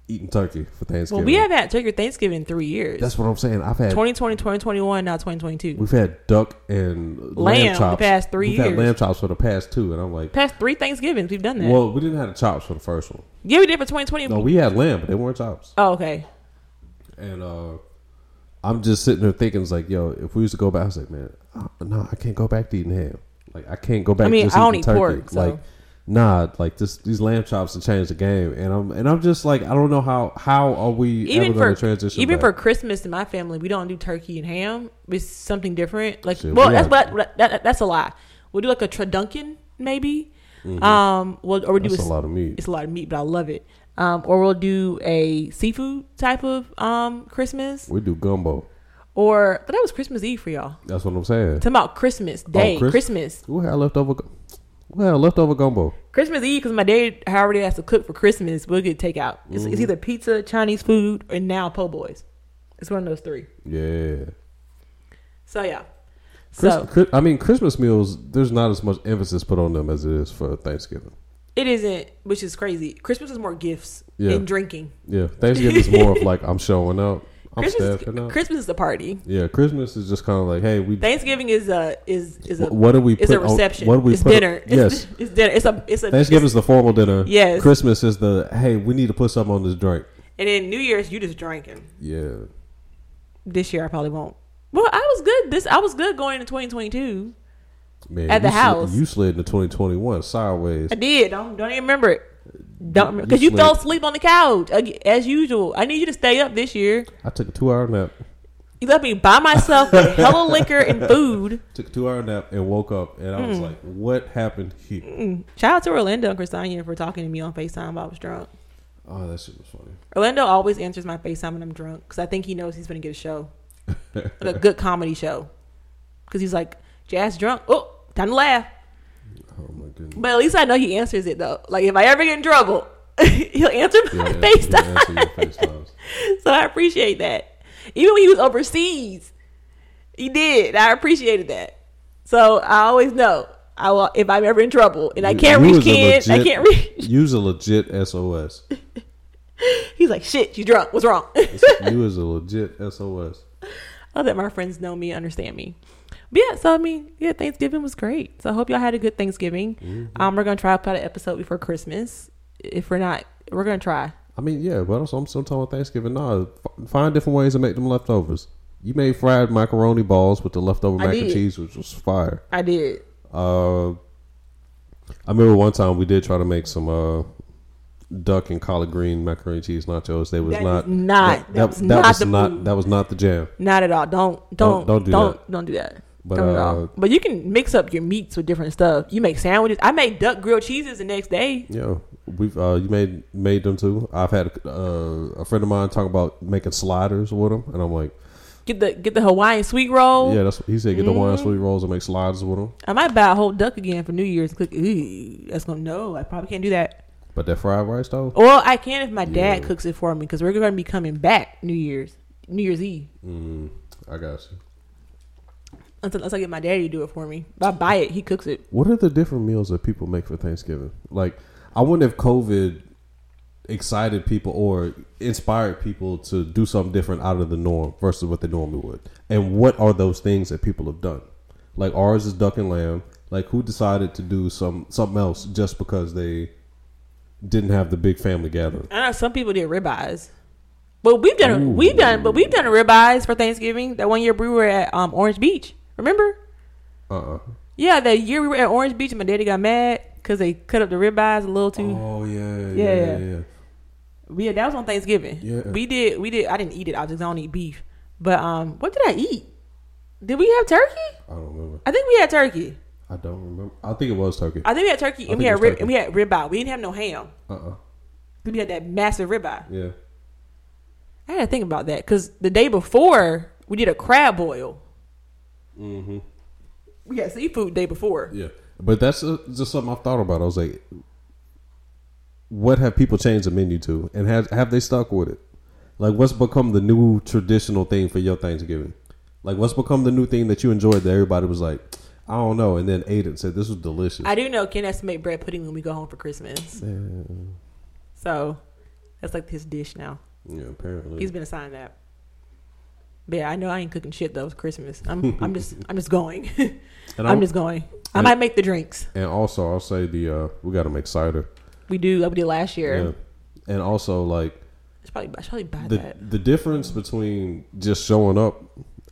eating turkey for Thanksgiving. Well, we haven't had turkey Thanksgiving in three years. That's what I'm saying. I've had 2020, 2021, now 2022. we've had duck and Lamb lamb the past three we've had years. lamb chops for the past two, and I'm like, Past three Thanksgivings, we've done that. well, we didn't have the chops for the first one. yeah, we did for 2020. No, we had lamb, but they weren't chops. oh, okay. And uh I'm just sitting there thinking, it's like, yo, if we used to go back, I was like, man, uh, no, I can't go back to eating ham. Like, I can't go back. I mean, I don't eating eat turkey. pork, so- Like, nah, like this, these lamb chops have changed the game, and I'm and I'm just like, I don't know how how are we Even for to transition? even back? for Christmas in my family, we don't do turkey and ham. It's something different. Like, Shit, well, we that's what that, that, that's a lie. We'll do like a turducken maybe. Um, well, or we do Mm-hmm. That's a, a lot of meat. It's a lot of meat, but I love it. Um, or we'll do a seafood type of um Christmas, We do gumbo. or but that was Christmas Eve for y'all. That's what I'm saying. Talking about Christmas Day, Oh, Chris- Christmas, We had leftover. gu- We had leftover gumbo. Christmas Eve because my dad already has to cook for Christmas. We'll get takeout. It's, Mm-hmm. it's either pizza, Chinese food, or now po' boys. It's one of those three. Yeah. So yeah. Chris, So I mean, Christmas meals. There's not as much emphasis put on them as it is for Thanksgiving. It isn't, which is crazy. Christmas is more gifts Yeah. and drinking. Yeah, Thanksgiving is more of like I'm showing up. I'm Christmas, up. Christmas is a party. Yeah, Christmas is just kind of like, hey, we. Thanksgiving is a is is a what do we? it's a on- reception. what do we? it's dinner. On, yes, it's, [laughs] it's dinner. It's a it's a Thanksgiving is the formal dinner. Yes. Christmas is the hey, we need to put something on this drink. and then New Year's you just drinking. Yeah, This year I probably won't. Well, I was good. This I was good going into 2022. Man. At the you slid- house. you slid into 2021 sideways. I did. Don't don't even remember it. Don't because you you, fell asleep on the couch as usual. I need you to stay up this year. I took a two hour nap. You left me by myself with [laughs] hella liquor and food. Took a two hour nap and woke up and I was Mm. like, what happened here? Shout out to Orlando and Christina for talking to me on Facetime. while I was drunk. Oh, that shit was funny. Orlando always answers my FaceTime when I'm drunk because I think he knows he's going to get a show, [laughs] like a good comedy show. Because he's like, Jazz drunk. Oh, time to laugh. Oh my goodness. But at least I know he answers it though. Like if I ever get in trouble, [laughs] he'll answer my Yeah, [laughs] FaceTime. answer [laughs] so I appreciate that. Even when he was overseas, he did. I appreciated that. So I always know I will if I'm ever in trouble and I can't reach kids. I can't reach. Use a legit SOS. He's like, shit, you drunk. What's wrong? you was a legit SOS. oh, that my friends know me, understand me. But yeah, so I mean, yeah, Thanksgiving was great. So I hope y'all had a good Thanksgiving. Mm-hmm. Um, we're gonna try to put an episode before Christmas. If we're not, we're gonna try. I mean, yeah, but also I'm still talking about Thanksgiving. No, find different ways to make them leftovers. You made fried macaroni balls with the leftover I mac and cheese, which was fire. I did. Uh, I remember one time we did try to make some uh, duck and collard green macaroni cheese nachos. They was That not not- that was not was the not that was not the jam. Not at all. Don't Don't- don't don't do don't that. don't do that. But, uh. But you can mix up your meats with different stuff. You make sandwiches. I made duck grilled cheeses the next day. Yeah, we've uh, you made made them too. I've had uh, a friend of mine talk about making sliders with them, and I'm like, Get the get the Hawaiian sweet roll. yeah, that's he said. Get the wine Mm-hmm. sweet rolls and make sliders with them. I might buy a whole duck again for New Year's and cook. Ooh, that's gonna no. I probably can't do that. But that fried rice though, Well, I can if my dad cooks it for me because we're gonna be coming back New Year's New Year's Eve. mm, I got you. Unless, unless I get my daddy to do it for me. If I buy it, he cooks it. What are the different meals that people make for Thanksgiving? Like, I wonder if COVID excited people or inspired people to do something different out of the norm versus what they normally would. And what are those things that people have done? Like ours is duck and lamb. Like who decided to do some something else just because they didn't have the big family gathering? I know some people did ribeyes, but we've done Ooh. we've done but we've done ribeyes for Thanksgiving. That one year we were at um, Orange Beach. Remember? Uh uh Yeah, that year we were at Orange Beach and my daddy got mad because they cut up the ribeyes a little too. Oh yeah, yeah, Yeah, yeah. yeah. yeah. Yeah, that was on Thanksgiving. Yeah. We did we did I didn't eat it, I just don't eat beef. But um what did I eat? Did we have turkey? I don't remember. I think we had turkey. I don't remember. I think it was turkey. I think we had turkey and we had rib turkey. and we had ribeye. We didn't have no ham. Uh uh We had that massive ribeye. Yeah. I had to think about that because the day before we did a crab boil. Mm-hmm. We had seafood day before. Yeah, but that's uh, just something I've thought about. I was like, what have people changed the menu to, and have have they stuck with it? Like, what's become the new traditional thing for your Thanksgiving? Like, what's become the new thing that you enjoyed that everybody was like, I don't know, and then ate it and said this was delicious. I do know Ken has to make bread pudding when we go home for Christmas. So that's like his dish now. yeah, apparently. He's been assigned that. But yeah, I know I ain't cooking shit though. It's Christmas. I'm [laughs] I'm just I'm just going. [laughs] I'm just going. I and- might make the drinks. and also I'll say the uh, we got to make cider. We do like we did last year. Yeah, and also like it's probably I should probably buy the that. the difference between just showing up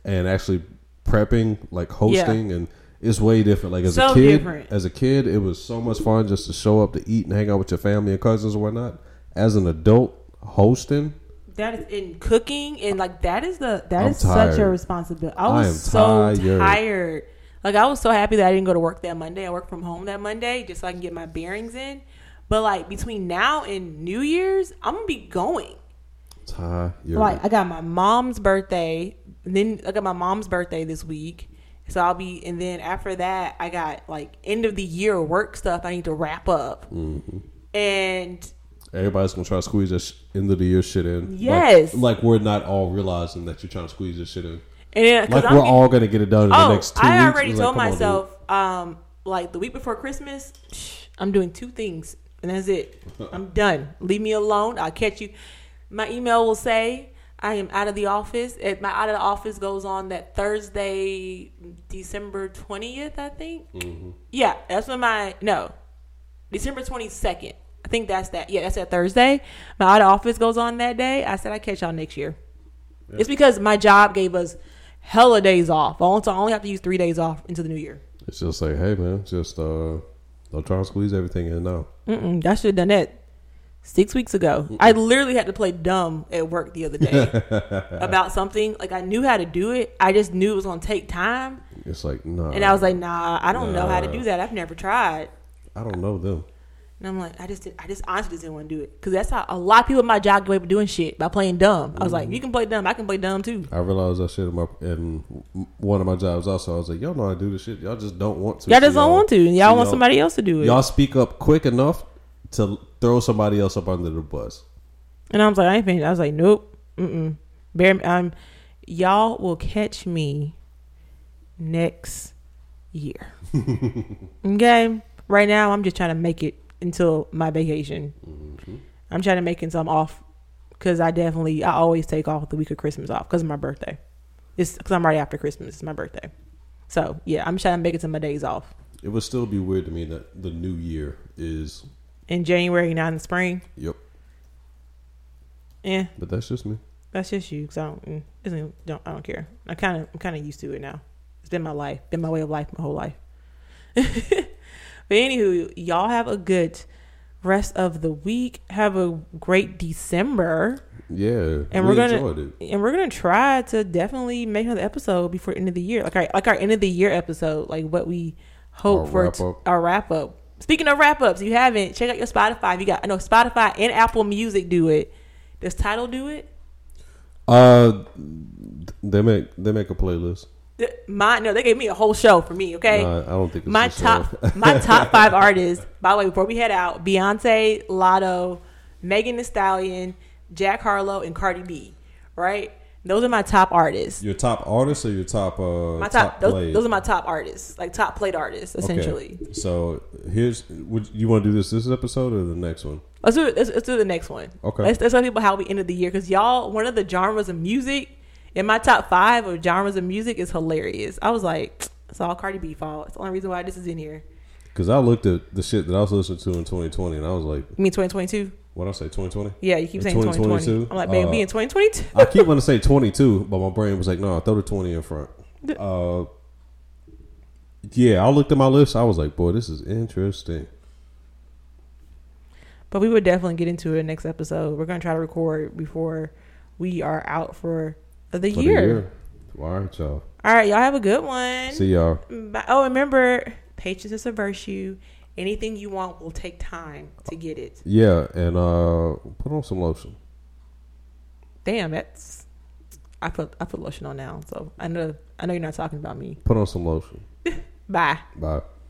and actually prepping, like hosting, and it's way different. Like as a kid, different. as a kid, it was so much fun just to show up to eat and hang out with your family and cousins and whatnot. As an adult, hosting, That is in cooking and like that is the that I'm is such a responsibility. I I was am so tired. tired. Like I was so happy that I didn't go to work that Monday. I worked from home that Monday just so I can get my bearings in. But like between now and New Year's, I'm gonna be going. tired. Like I got my mom's birthday, and then I got my mom's birthday this week. So I'll be, and then after that, I got like end of the year work stuff I need to wrap up, Mm-hmm. and Everybody's gonna try to squeeze this end of the year shit in. Like- Yes. like, we're not all realizing that you're trying to squeeze this shit in. and then, 'cause Like I'm we're getting- all gonna get it done in the Oh, next two I weeks. already It's like, told on, myself, um, like the week before Christmas, I'm doing two things, and that's it. [laughs] I'm done. Leave me alone. I'll catch you. My email will say I am out of the office. It, my out of the office goes on that Thursday, December twentieth, I think. Mm-hmm. Yeah, that's when my no, December twenty second. I think that's that. Yeah, that's that Thursday. My out of office goes on that day. I said I catch y'all next year. It's because my job gave us hella days off. I only, so I only have to use three days off into the new year. It's just like, hey man, just uh, don't try to squeeze everything in now. Mm-mm, I should have done that six weeks ago. I literally had to play dumb at work the other day [laughs] about something. Like I knew how to do it. I just knew it was gonna take time, It's like, nah. and I was like, Nah, I don't know how to do that. I've never tried. I don't know them. And I'm like, I just, did, I just honestly just didn't want to do it because that's how a lot of people at my job get away with doing shit by playing dumb. I was like, you can play dumb, I can play dumb too. I realized that shit in my in one of my jobs also. I was like, y'all know to do this shit. Y'all just don't want to. Y'all So just don't want to, and y'all so want somebody else to do it. Y'all speak up quick enough to throw somebody else up under the bus. And I was like, I ain't finished. I was like, nope, mm-mm. Bear, um, y'all will catch me next year. [laughs] okay. Right now, I'm just trying to make it until my vacation. I'm trying to make some off because I definitely, I always take off the week of Christmas off because of my birthday. It's because I'm right after Christmas. It's my birthday. So yeah, I'm trying to make it to my days off It would still be weird to me that the new year is. in January, not in the spring. Yep, Yeah, but that's just me. That's just you. Cause I don't, mm, isn't, don't, I don't care. I kind of, I'm kind of used to it now. It's been my life, been my way of life, my whole life. [laughs] but anywho, y'all have a good rest of the week. Have a great December. Yeah, And we we're gonna- enjoyed it. And we're gonna try to definitely make another episode before end of the year, like our like our end of the year episode, like what we hope Our for wrap t- our wrap up. Speaking of wrap ups, you haven't check out your Spotify. You got I know Spotify and Apple Music do it. Does Tidal do it? Uh, they make they make a playlist. My no, they gave me a whole show for me. Okay, Nah, I don't think my top my [laughs] top five artists. By the way, before we head out, Beyonce, Latto, Megan Thee Stallion, Jack Harlow, and Cardi B. Right, those are my top artists. Your top artists or your top uh My top, those, those are my top artists, like top played artists, essentially. Okay. So here's would you want to do this this episode or the next one? Let's do. Let's, let's do the next one. Okay. Let's, let's tell people how we ended the year because y'all, one of the genres of music in my top five of genres of music is hilarious. I was like, it's all Cardi B fault. It's the only reason why this is in here. Because I looked at the shit that I was listening to in 2020 and I was like, You mean 2022? what I say 2020? Yeah, you keep In saying 2020. 2022? I'm like, baby, Uh, be in 2022. I keep wanting to say 22, but my brain was like, no, throw the 20 in front. Uh, yeah, I looked at my list. I was like, boy, this is interesting. But we would definitely get into it next episode. We're gonna try to record before we are out for the, For year. the year. All right, y'all. All right, y'all have a good one. See y'all. Bye. Oh, remember, patience is a virtue. Anything you want will take time to get it. Yeah, and uh, put on some lotion. Damn, that's I put I put lotion on now, so I know I know you're not talking about me. Put on some lotion. [laughs] Bye. Bye.